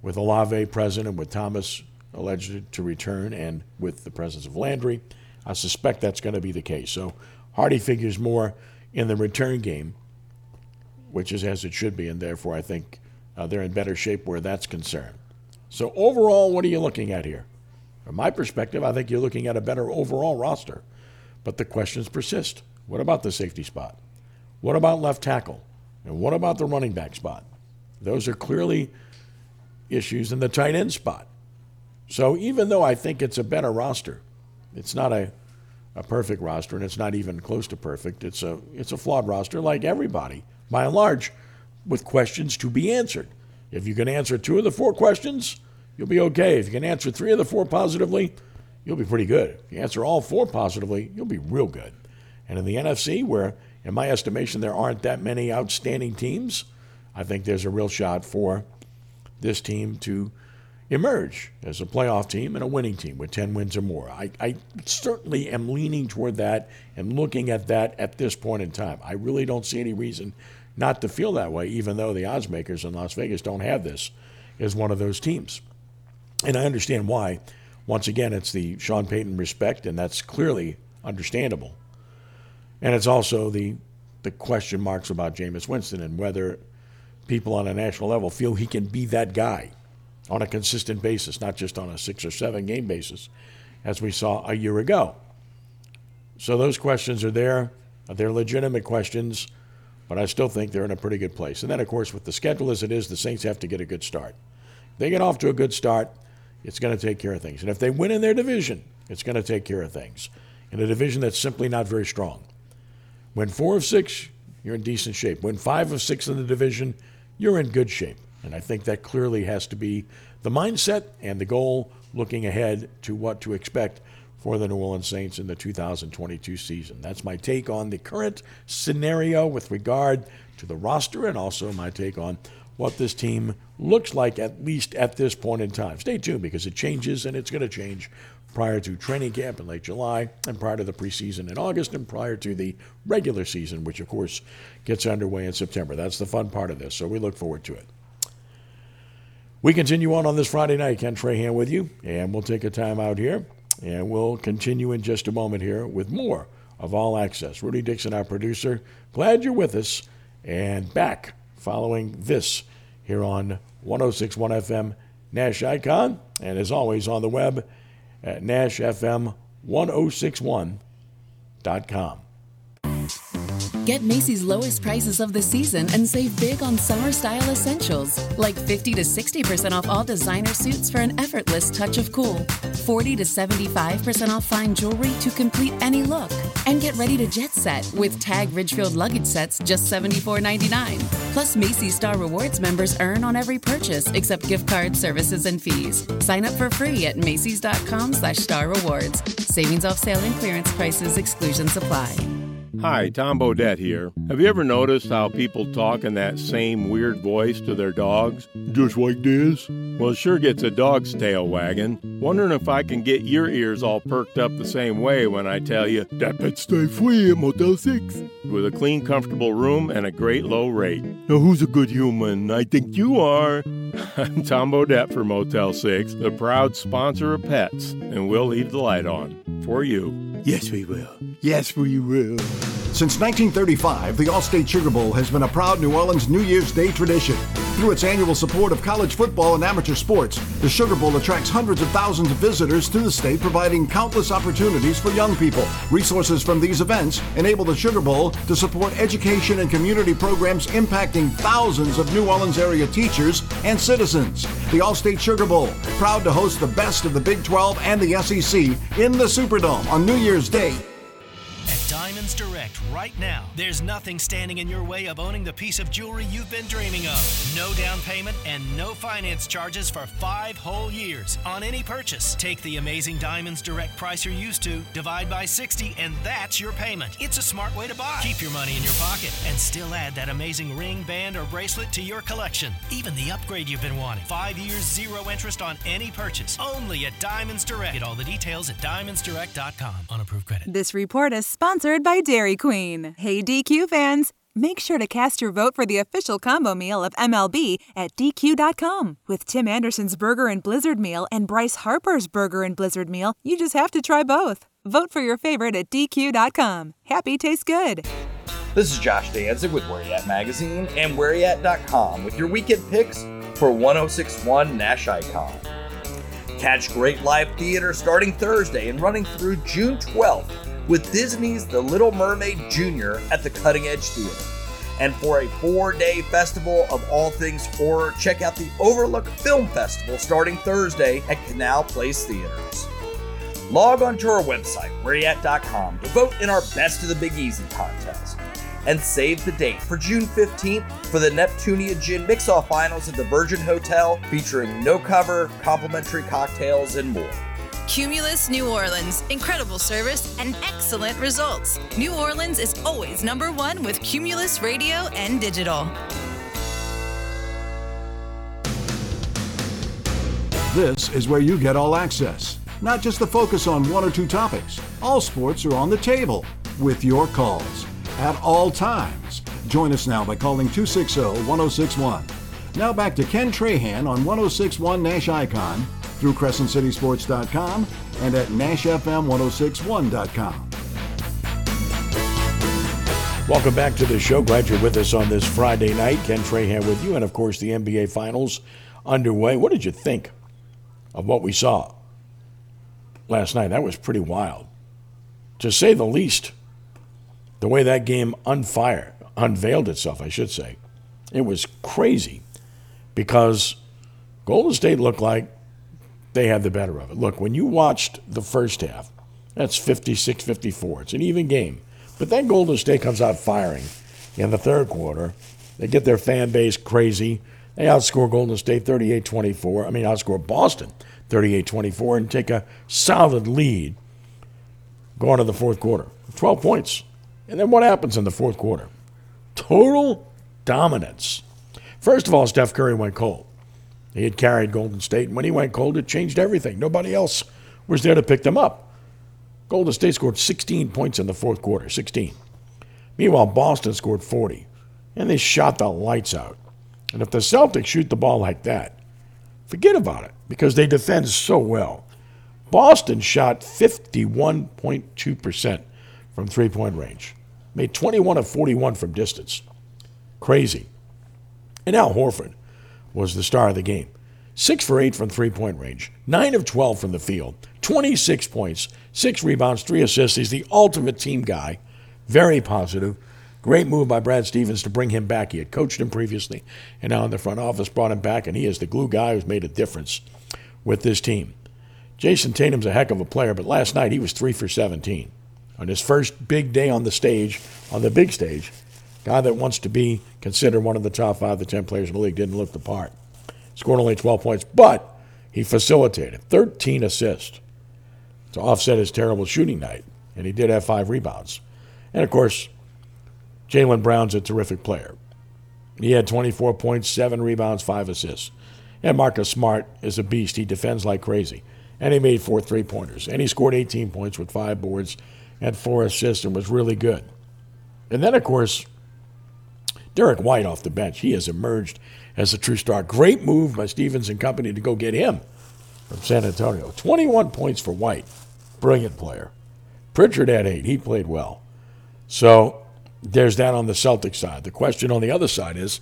with Olave present and with Thomas alleged to return and with the presence of Landry. I suspect that's going to be the case. So Harty figures more in the return game, which is as it should be, and therefore I think uh, they're in better shape where that's concerned. So overall, what are you looking at here? From my perspective, I think you're looking at a better overall roster, but the questions persist. What about the safety spot? What about left tackle? And what about the running back spot? Those are clearly issues in the tight end spot. So even though I think it's a better roster, it's not a, a perfect roster, and it's not even close to perfect. It's a it's a flawed roster, like everybody, by and large, with questions to be answered. If you can answer two of the four questions, you'll be okay. If you can answer three of the four positively, you'll be pretty good. If you answer all four positively, you'll be real good. And in the NFC, where in my estimation there aren't that many outstanding teams, I think there's a real shot for this team to emerge as a playoff team and a winning team with 10 wins or more. I, I, certainly am leaning toward that and looking at that at this point in time. I really don't see any reason not to feel that way, even though the odds makers in Las Vegas don't have this as one of those teams. And I understand why. Once again, it's the Sean Payton respect, and that's clearly understandable. And it's also the the question marks about Jameis Winston and whether people on a national level feel he can be that guy on a consistent basis, not just on a six or seven game basis, as we saw a year ago. So those questions are there. They're legitimate questions, but I still think they're in a pretty good place. And then, of course, with the schedule as it is, the Saints have to get a good start. They get off to a good start, it's going to take care of things. And if they win in their division, it's going to take care of things. In a division that's simply not very strong. Win four of six, you're in decent shape. Win five of six in the division, you're in good shape. And I think that clearly has to be the mindset and the goal looking ahead to what to expect for the New Orleans Saints in the 2022 season. That's my take on the current scenario with regard to the roster and also my take on what this team looks like, at least at this point in time. Stay tuned because it changes and it's going to change prior to training camp in late July and prior to the preseason in August and prior to the regular season, which of course gets underway in September. That's the fun part of this, so we look forward to it. We continue on on this Friday night. Ken Trahan with you, and we'll take a time out here, and we'll continue in just a moment here with more of All Access. Rudy Dixon, our producer, glad you're with us, and back following this here on 1061 FM Nash Icon, and as always on the web at NashFM1061.com. Get Macy's lowest prices of the season and save big on summer style essentials, like 50 to 60% off all designer suits for an effortless touch of cool, 40 to 75% off fine jewelry to complete any look, and get ready to jet set with Tag Ridgefield luggage sets just $74.99. Plus, Macy's Star Rewards members earn on every purchase except gift cards, services, and fees. Sign up for free at Macy's.com/slash Star Rewards. Savings off sale and clearance prices. Exclusions apply. Hi, Tom Bodett here. Have you ever noticed how people talk in that same weird voice to their dogs? Just like this? Well, it sure gets a dog's tail wagging. Wondering if I can get your ears all perked up the same way when I tell you that pet stay free at Motel 6 with a clean, comfortable room and a great low rate. Now, who's a good human? I think you are. I'm Tom Bodett for Motel 6, the proud sponsor of pets, and we'll leave the light on for you. Yes, we will. Yes, we will. Since 1935, the Allstate Sugar Bowl has been a proud New Orleans New Year's Day tradition. Through its annual support of college football and amateur sports, the Sugar Bowl attracts hundreds of thousands of visitors to the state, providing countless opportunities for young people. Resources from these events enable the Sugar Bowl to support education and community programs impacting thousands of New Orleans area teachers and citizens. The Allstate Sugar Bowl, proud to host the best of the Big 12 and the SEC in the Superdome on New Year's Day. Diamonds Direct right now, there's nothing standing in your way of owning the piece of jewelry you've been dreaming of. No down payment and no finance charges for five whole years on any purchase. Take the amazing Diamonds Direct price you're used to, divide by 60, and that's your payment. It's a smart way to buy. Keep your money in your pocket and still add that amazing ring, band, or bracelet to your collection. Even the upgrade you've been wanting. Five years, zero interest on any purchase. Only at Diamonds Direct. Get all the details at diamondsdirect.com. Unapproved credit. This report is sponsored by Dairy Queen. Hey, DQ fans! Make sure to cast your vote for the official combo meal of MLB at DQ.com. With Tim Anderson's Burger and Blizzard Meal and Bryce Harper's Burger and Blizzard Meal, you just have to try both. Vote for your favorite at DQ.com. Happy tastes good. This is Josh Danzig with Where You At Magazine and WhereYouAt.com with your weekend picks for 1061 Nash Icon. Catch great live theater starting Thursday and running through June 12th with Disney's The Little Mermaid Jr. at the Cutting Edge Theater. And for a four day festival of all things horror, check out the Overlook Film Festival starting Thursday at Canal Place Theaters. Log on to our website, whereyat.com, to vote in our Best of the Big Easy contest. And save the date for June 15th for the Neptunia Gin Mix Off Finals at the Virgin Hotel featuring no cover, complimentary cocktails, and more. Cumulus New Orleans. Incredible service and excellent results. New Orleans is always number one with Cumulus Radio and Digital. This is where you get all access, not just the focus on one or two topics. All sports are on the table with your calls at all times. Join us now by calling 260 1061. Now back to Ken Trahan on 1061 Nash Icon through CrescentCitySports.com and at NashFM1061.com. Welcome back to the show. Glad you're with us on this Friday night. Ken Trahan with you, and of course, the NBA Finals underway. What did you think of what we saw last night? That was pretty wild, to say the least. The way that game unfired, unveiled itself, I should say. It was crazy because Golden State looked like they had the better of it. Look, when you watched the first half, that's 56 54. It's an even game. But then Golden State comes out firing in the third quarter. They get their fan base crazy. They outscore Golden State 38 24. I mean, outscore Boston 38 24 and take a solid lead going to the fourth quarter. 12 points. And then what happens in the fourth quarter? Total dominance. First of all, Steph Curry went cold. He had carried Golden State, and when he went cold, it changed everything. Nobody else was there to pick them up. Golden State scored 16 points in the fourth quarter, 16. Meanwhile, Boston scored 40, and they shot the lights out. And if the Celtics shoot the ball like that, forget about it because they defend so well. Boston shot 51.2% from three point range, made 21 of 41 from distance. Crazy. And Al Horford was the star of the game. Six for eight from three point range, nine of 12 from the field, 26 points, six rebounds, three assists. He's the ultimate team guy. Very positive. Great move by Brad Stevens to bring him back. He had coached him previously, and now in the front office brought him back, and he is the glue guy who's made a difference with this team. Jayson Tatum's a heck of a player, but last night he was three for 17. On his first big day on the stage, on the big stage, guy that wants to be considered one of the top five to 10 players in the league didn't look the part. Scored only 12 points, but he facilitated 13 assists to offset his terrible shooting night, and he did have five rebounds. And of course, Jaylen Brown's a terrific player. He had 24 points, seven rebounds, five assists. And Marcus Smart is a beast. He defends like crazy. And he made four three pointers. And he scored 18 points with five boards and four assists and was really good. And then, of course, Derrick White off the bench. He has emerged as a true star. Great move by Stevens and company to go get him from San Antonio. 21 points for White. Brilliant player. Pritchard had eight. He played well. So there's that on the Celtic side. The question on the other side is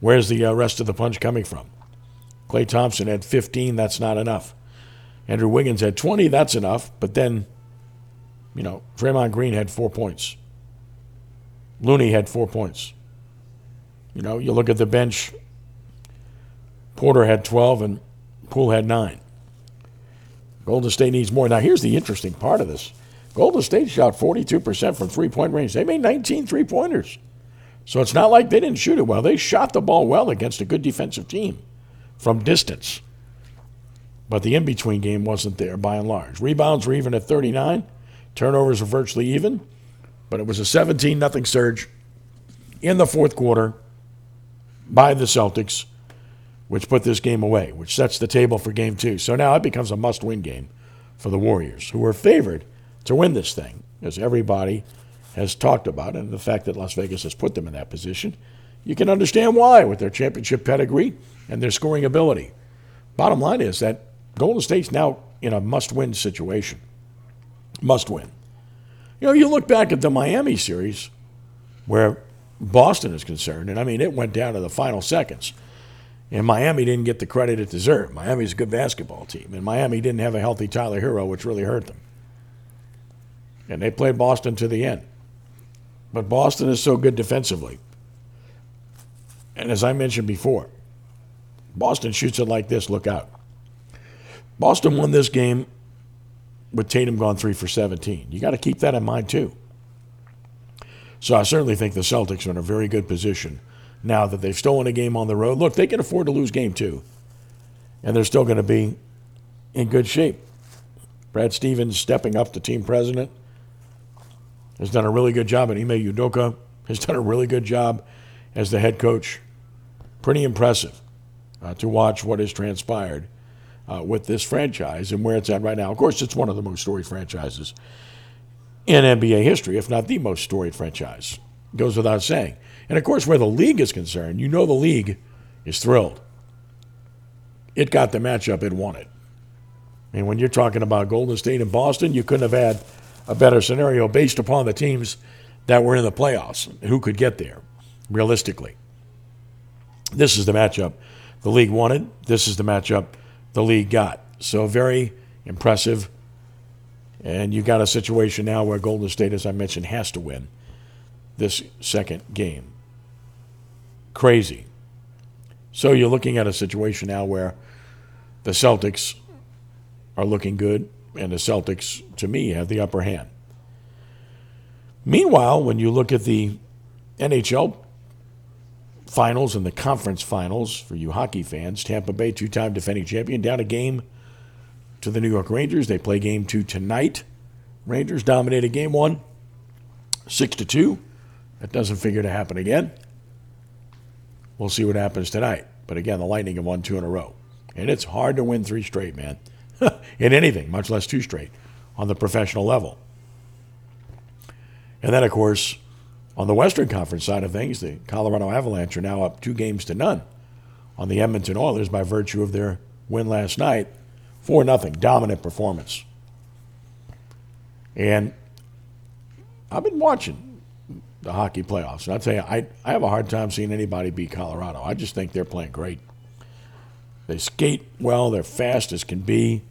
where's the uh, rest of the punch coming from? Klay Thompson had 15. That's not enough. Andrew Wiggins had 20. That's enough. But then, you know, Draymond Green had four points. Looney had four points. You know, you look at the bench. Porter had 12 and Poole had nine. Golden State needs more. Now, here's the interesting part of this Golden State shot 42% from three point range. They made 19 three pointers. So it's not like they didn't shoot it well. They shot the ball well against a good defensive team from distance. But the in between game wasn't there by and large. Rebounds were even at 39, turnovers were virtually even, but it was a 17 0 surge in the fourth quarter by the Celtics, which put this game away, which sets the table for game two. So now it becomes a must win game for the Warriors, who were favored to win this thing, as everybody has talked about, and the fact that Las Vegas has put them in that position. You can understand why with their championship pedigree and their scoring ability. Bottom line is that Golden State's now in a must win situation. Must win. You know, you look back at the Miami series where Boston is concerned, and I mean, it went down to the final seconds. And Miami didn't get the credit it deserved. Miami's a good basketball team, and Miami didn't have a healthy Tyler Herro, which really hurt them. And they played Boston to the end. But Boston is so good defensively. And as I mentioned before, Boston shoots it like this look out. Boston won this game with Tatum gone three for 17. You got to keep that in mind, too. So I certainly think the Celtics are in a very good position now that they've stolen a game on the road. Look, they can afford to lose game two, and they're still going to be in good shape. Brad Stevens stepping up to team president has done a really good job, and Ime Udoka has done a really good job as the head coach. Pretty impressive uh, to watch what has transpired uh, with this franchise and where it's at right now. Of course, it's one of the most storied franchises in NBA history, if not the most storied franchise. Goes without saying. And of course, where the league is concerned, you know the league is thrilled. It got the matchup it wanted. And when you're talking about Golden State and Boston, you couldn't have had a better scenario based upon the teams that were in the playoffs, who could get there realistically. This is the matchup the league wanted. This is the matchup the league got. So very impressive. And you've got a situation now where Golden State, as I mentioned, has to win this second game. Crazy. So you're looking at a situation now where the Celtics are looking good, and the Celtics, to me, have the upper hand. Meanwhile, when you look at the NHL finals and the conference finals for you hockey fans, Tampa Bay, two time defending champion, down a game to the New York Rangers. They play game two tonight. Rangers dominated game one, six to two. That doesn't figure to happen again. We'll see what happens tonight. But again, the Lightning have won two in a row. And it's hard to win three straight, man. in anything, much less two straight, on the professional level. And then, of course, on the Western Conference side of things, the Colorado Avalanche are now up two games to none on the Edmonton Oilers by virtue of their win last night. 4 nothing, dominant performance. And I've been watching the hockey playoffs. And I'll tell you, I, I have a hard time seeing anybody beat Colorado. I just think they're playing great. They skate well, they're fast as can be.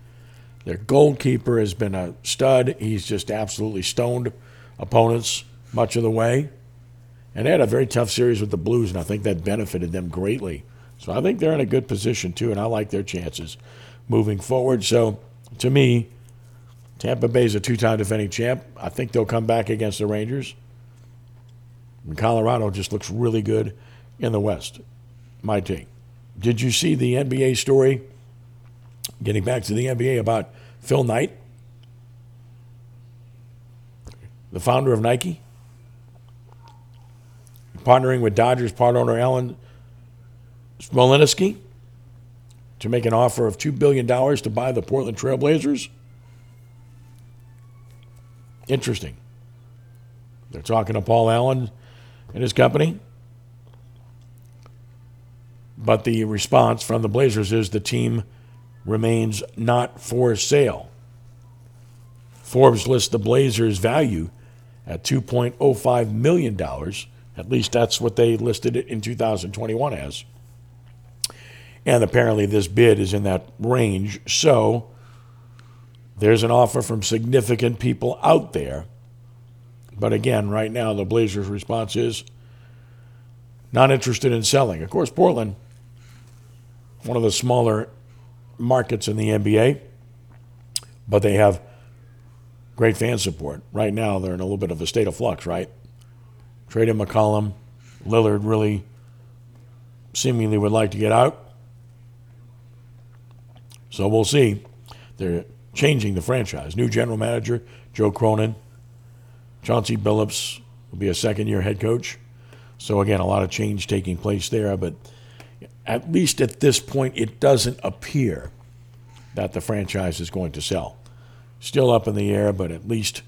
Their goalkeeper has been a stud. He's just absolutely stoned opponents much of the way. And they had a very tough series with the Blues, and I think that benefited them greatly. So I think they're in a good position, too, and I like their chances moving forward. So to me, Tampa Bay is a two time defending champ. I think they'll come back against the Rangers. And Colorado just looks really good in the West. My take. Did you see the NBA story? Getting back to the NBA about Phil Knight. the founder of Nike, partnering with Dodgers part owner Alan Smolinisky to make an offer of $2 billion to buy the Portland Trailblazers. Interesting. They're talking to Paul Allen and his company. But the response from the Blazers is the team remains not for sale. Forbes lists the Blazers' value at $2.05 million. At least that's what they listed it in 2021 as. And apparently, this bid is in that range. So, there's an offer from significant people out there. But again, right now, the Blazers' response is not interested in selling. Of course, Portland, one of the smaller markets in the NBA, but they have great fan support. Right now, they're in a little bit of a state of flux, right? Traded McCollum, Lillard really seemingly would like to get out. So we'll see. They're changing the franchise. New general manager, Joe Cronin. Chauncey Billups will be a second year head coach. So, again, a lot of change taking place there. But at least at this point, it doesn't appear that the franchise is going to sell. Still up in the air, but at least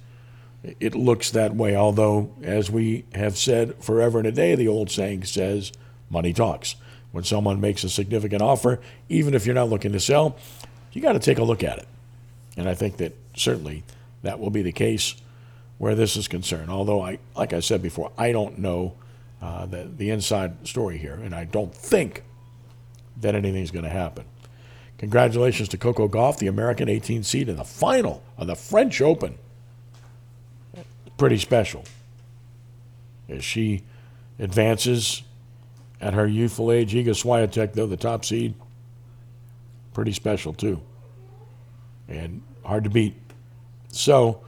it looks that way. Although, as we have said forever and a day, the old saying says, money talks. When someone makes a significant offer, even if you're not looking to sell, you got to take a look at it. And I think that certainly that will be the case where this is concerned. Although, I, like I said before, I don't know uh, the, the inside story here, and I don't think that anything's going to happen. Congratulations to Coco Gauff, the American 18 seed in the final of the French Open. Pretty special. As she advances at her youthful age, Iga Swiatek, though the top seed, pretty special too. And hard to beat. So,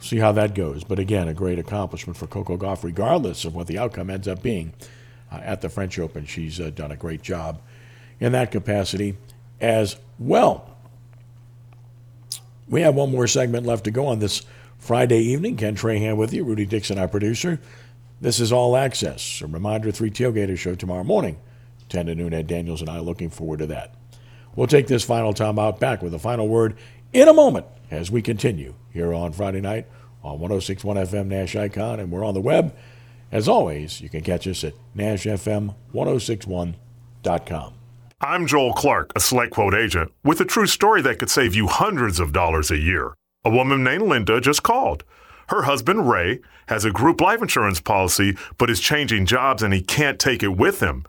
see how that goes. But again, a great accomplishment for Coco Gauff, regardless of what the outcome ends up being uh, at the French Open. She's uh, done a great job in that capacity as well. We have one more segment left to go on this Friday evening. Ken Trahan with you, Rudy Dixon, our producer. This is All Access. A reminder, 3 Tailgater show tomorrow morning, 10 to noon. Ed Daniels and I looking forward to that. We'll take this final time out back with a final word in a moment as we continue here on Friday night on 1061 FM Nash Icon, and we're on the web. As always, you can catch us at NashFM1061.com. I'm Joel Clark, a select quote agent, with a true story that could save you hundreds of dollars a year. A woman named Linda just called. Her husband, Ray, has a group life insurance policy, but is changing jobs and he can't take it with him.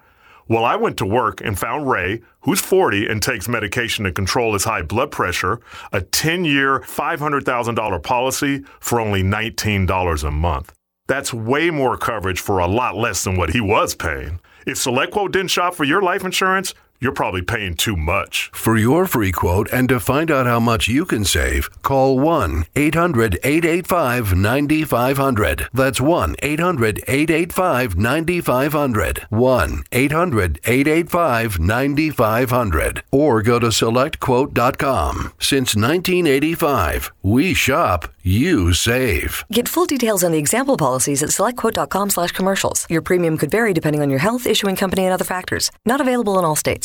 Well, I went to work and found Ray, who's 40 and takes medication to control his high blood pressure, a 10 year, $500,000 policy for only $19 a month. That's way more coverage for a lot less than what he was paying. If SelectQuote didn't shop for your life insurance, you're probably paying too much. For your free quote and to find out how much you can save, call 1 800 885 9500. That's 1 800 885 9500. 1 800 885 9500. Or go to selectquote.com. Since 1985, we shop, you save. Get full details on the example policies at selectquote.com slash commercials. Your premium could vary depending on your health, issuing company, and other factors. Not available in all states.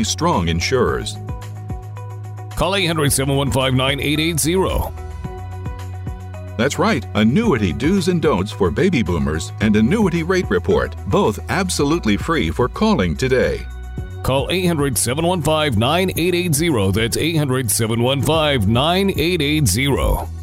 strong insurers. Call 800 715 9880. That's right, annuity do's and don'ts for baby boomers and annuity rate report, both absolutely free for calling today. Call 800 715 9880. That's 800 715 9880.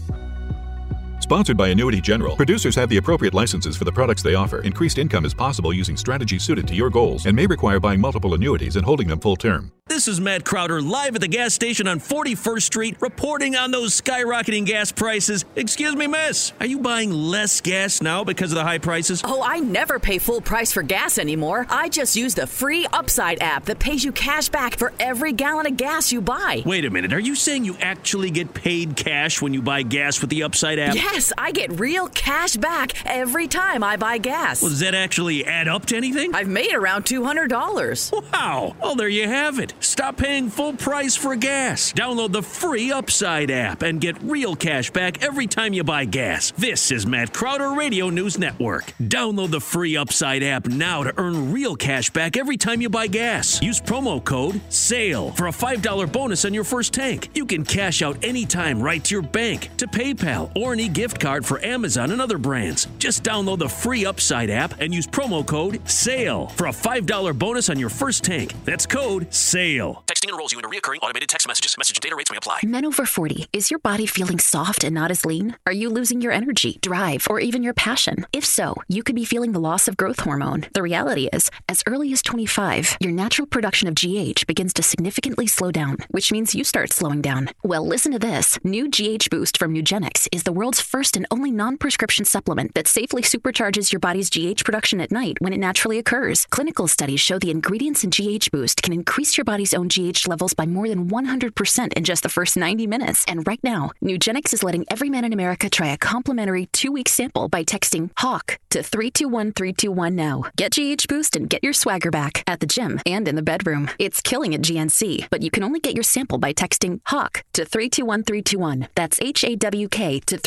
Sponsored by Annuity General. Producers have the appropriate licenses for the products they offer. Increased income is possible using strategies suited to your goals and may require buying multiple annuities and holding them full term. This is Matt Crowder live at the gas station on 41st Street reporting on those skyrocketing gas prices. Excuse me, miss. Are you buying less gas now because of the high prices? Oh, I never pay full price for gas anymore. I just use the free Upside app that pays you cash back for every gallon of gas you buy. Wait a minute. Are you saying you actually get paid cash when you buy gas with the Upside app? Yes, I get real cash back every time I buy gas. Well, does that actually add up to anything? I've made around $200. Wow. Well, there you have it. Stop paying full price for gas. Download the free Upside app and get real cash back every time you buy gas. This is Matt Crowder Radio News Network. Download the free Upside app now to earn real cash back every time you buy gas. Use promo code SALE for a $5 bonus on your first tank. You can cash out anytime right to your bank, to PayPal, or any gift card for Amazon and other brands. Just download the free Upside app and use promo code SALE for a $5 bonus on your first tank. That's code SALE. Texting enrolls you in reoccurring automated text messages. Message and data rates may apply. Men over 40, is your body feeling soft and not as lean? Are you losing your energy, drive, or even your passion? If so, you could be feeling the loss of growth hormone. The reality is, as early as 25, your natural production of GH begins to significantly slow down, which means you start slowing down. Well, listen to this. New GH Boost from Nugenix is the world's first and only non-prescription supplement that safely supercharges your body's GH production at night when it naturally occurs. Clinical studies show the ingredients in GH Boost can increase your body's own GH levels by more than 100% in just the first 90 minutes. And right now, Nugenix is letting every man in America try a complimentary two-week sample by texting HAWK to 321321 now. Get GH Boost and get your swagger back at the gym and in the bedroom. It's killing at GNC, but you can only get your sample by texting HAWK to 321321. That's H A W K to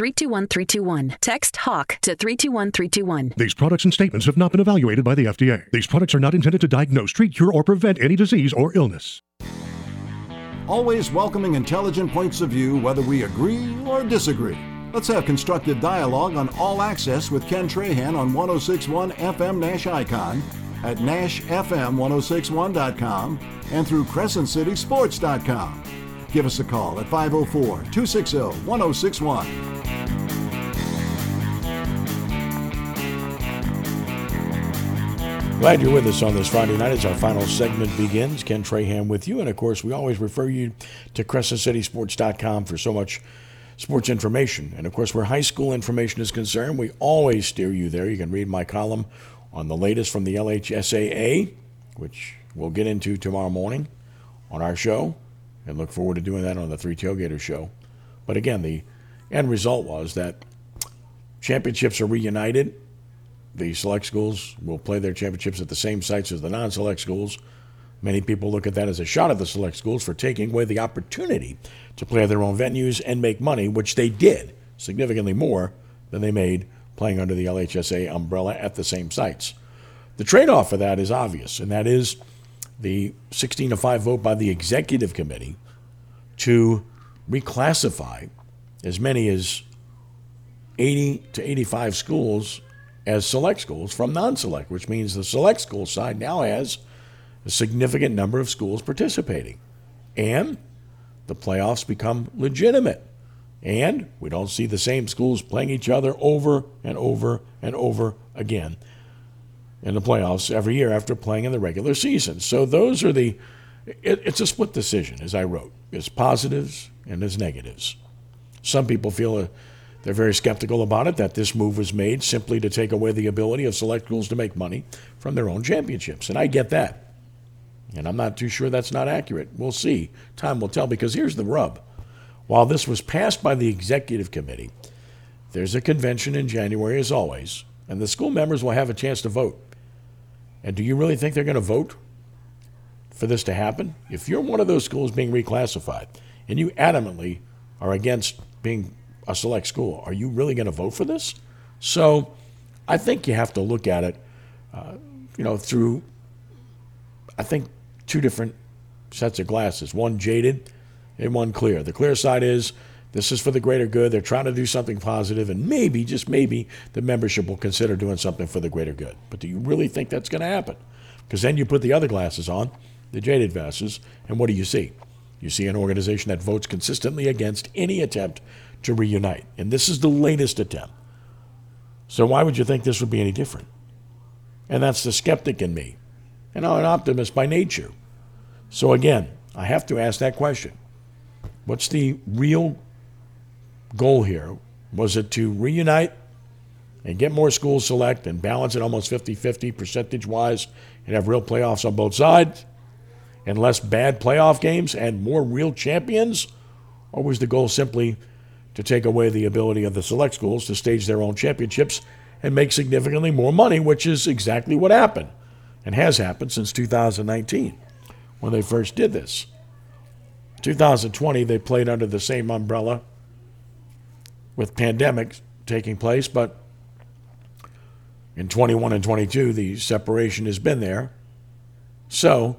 321321. Text HAWK to 321321. These products and statements have not been evaluated by the FDA. These products are not intended to diagnose, treat, cure, or prevent any disease or illness. Always welcoming intelligent points of view, whether we agree or disagree. Let's have constructive dialogue on All Access with Ken Trahan on 1061 FM Nash Icon, at NashFM1061.com, and through CrescentCitySports.com. Give us a call at 504 260 1061. Glad you're with us on this Friday night as our final segment begins. Ken Trahan with you. And of course, we always refer you to CrescentCitySports.com for so much sports information. And of course, where high school information is concerned, we always steer you there. You can read my column on the latest from the LHSAA, which we'll get into tomorrow morning on our show. And look forward to doing that on the Three Tailgater show. But again, the end result was that championships are reunited the select schools will play their championships at the same sites as the non select schools. Many people look at that as a shot at the select schools for taking away the opportunity to play their own venues and make money, which they did significantly more than they made playing under the LHSA umbrella at the same sites. The trade off for that is obvious, and that is the 16 to 5 vote by the executive committee to reclassify as many as 80 to 85 schools as select schools from non select, which means the select school side now has a significant number of schools participating. And the playoffs become legitimate. And we don't see the same schools playing each other over and over and over again in the playoffs every year after playing in the regular season. So those are the, it, it's a split decision, as I wrote. It's positives and there's negatives. Some people feel a, they're very skeptical about it that this move was made simply to take away the ability of select schools to make money from their own championships. And I get that. And I'm not too sure that's not accurate. We'll see. Time will tell because here's the rub. While this was passed by the executive committee, there's a convention in January as always, and the school members will have a chance to vote. And do you really think they're going to vote for this to happen? If you're one of those schools being reclassified and you adamantly are against being a select school. Are you really going to vote for this? So I think you have to look at it, uh, you know, through, I think, two different sets of glasses one jaded and one clear. The clear side is this is for the greater good. They're trying to do something positive, and maybe, just maybe, the membership will consider doing something for the greater good. But do you really think that's going to happen? Because then you put the other glasses on, the jaded glasses, and what do you see? You see an organization that votes consistently against any attempt to reunite. And this is the latest attempt. So why would you think this would be any different? And that's the skeptic in me. And I'm an optimist by nature. So again, I have to ask that question. What's the real goal here? Was it to reunite and get more schools select and balance it almost 50 50 percentage wise and have real playoffs on both sides and less bad playoff games and more real champions? Or was the goal simply to take away the ability of the select schools to stage their own championships and make significantly more money, which is exactly what happened and has happened since 2019 when they first did this? 2020, they played under the same umbrella with pandemics taking place, but in 21 and 22, the separation has been there. So,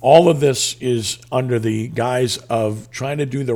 all of this is under the guise of trying to do the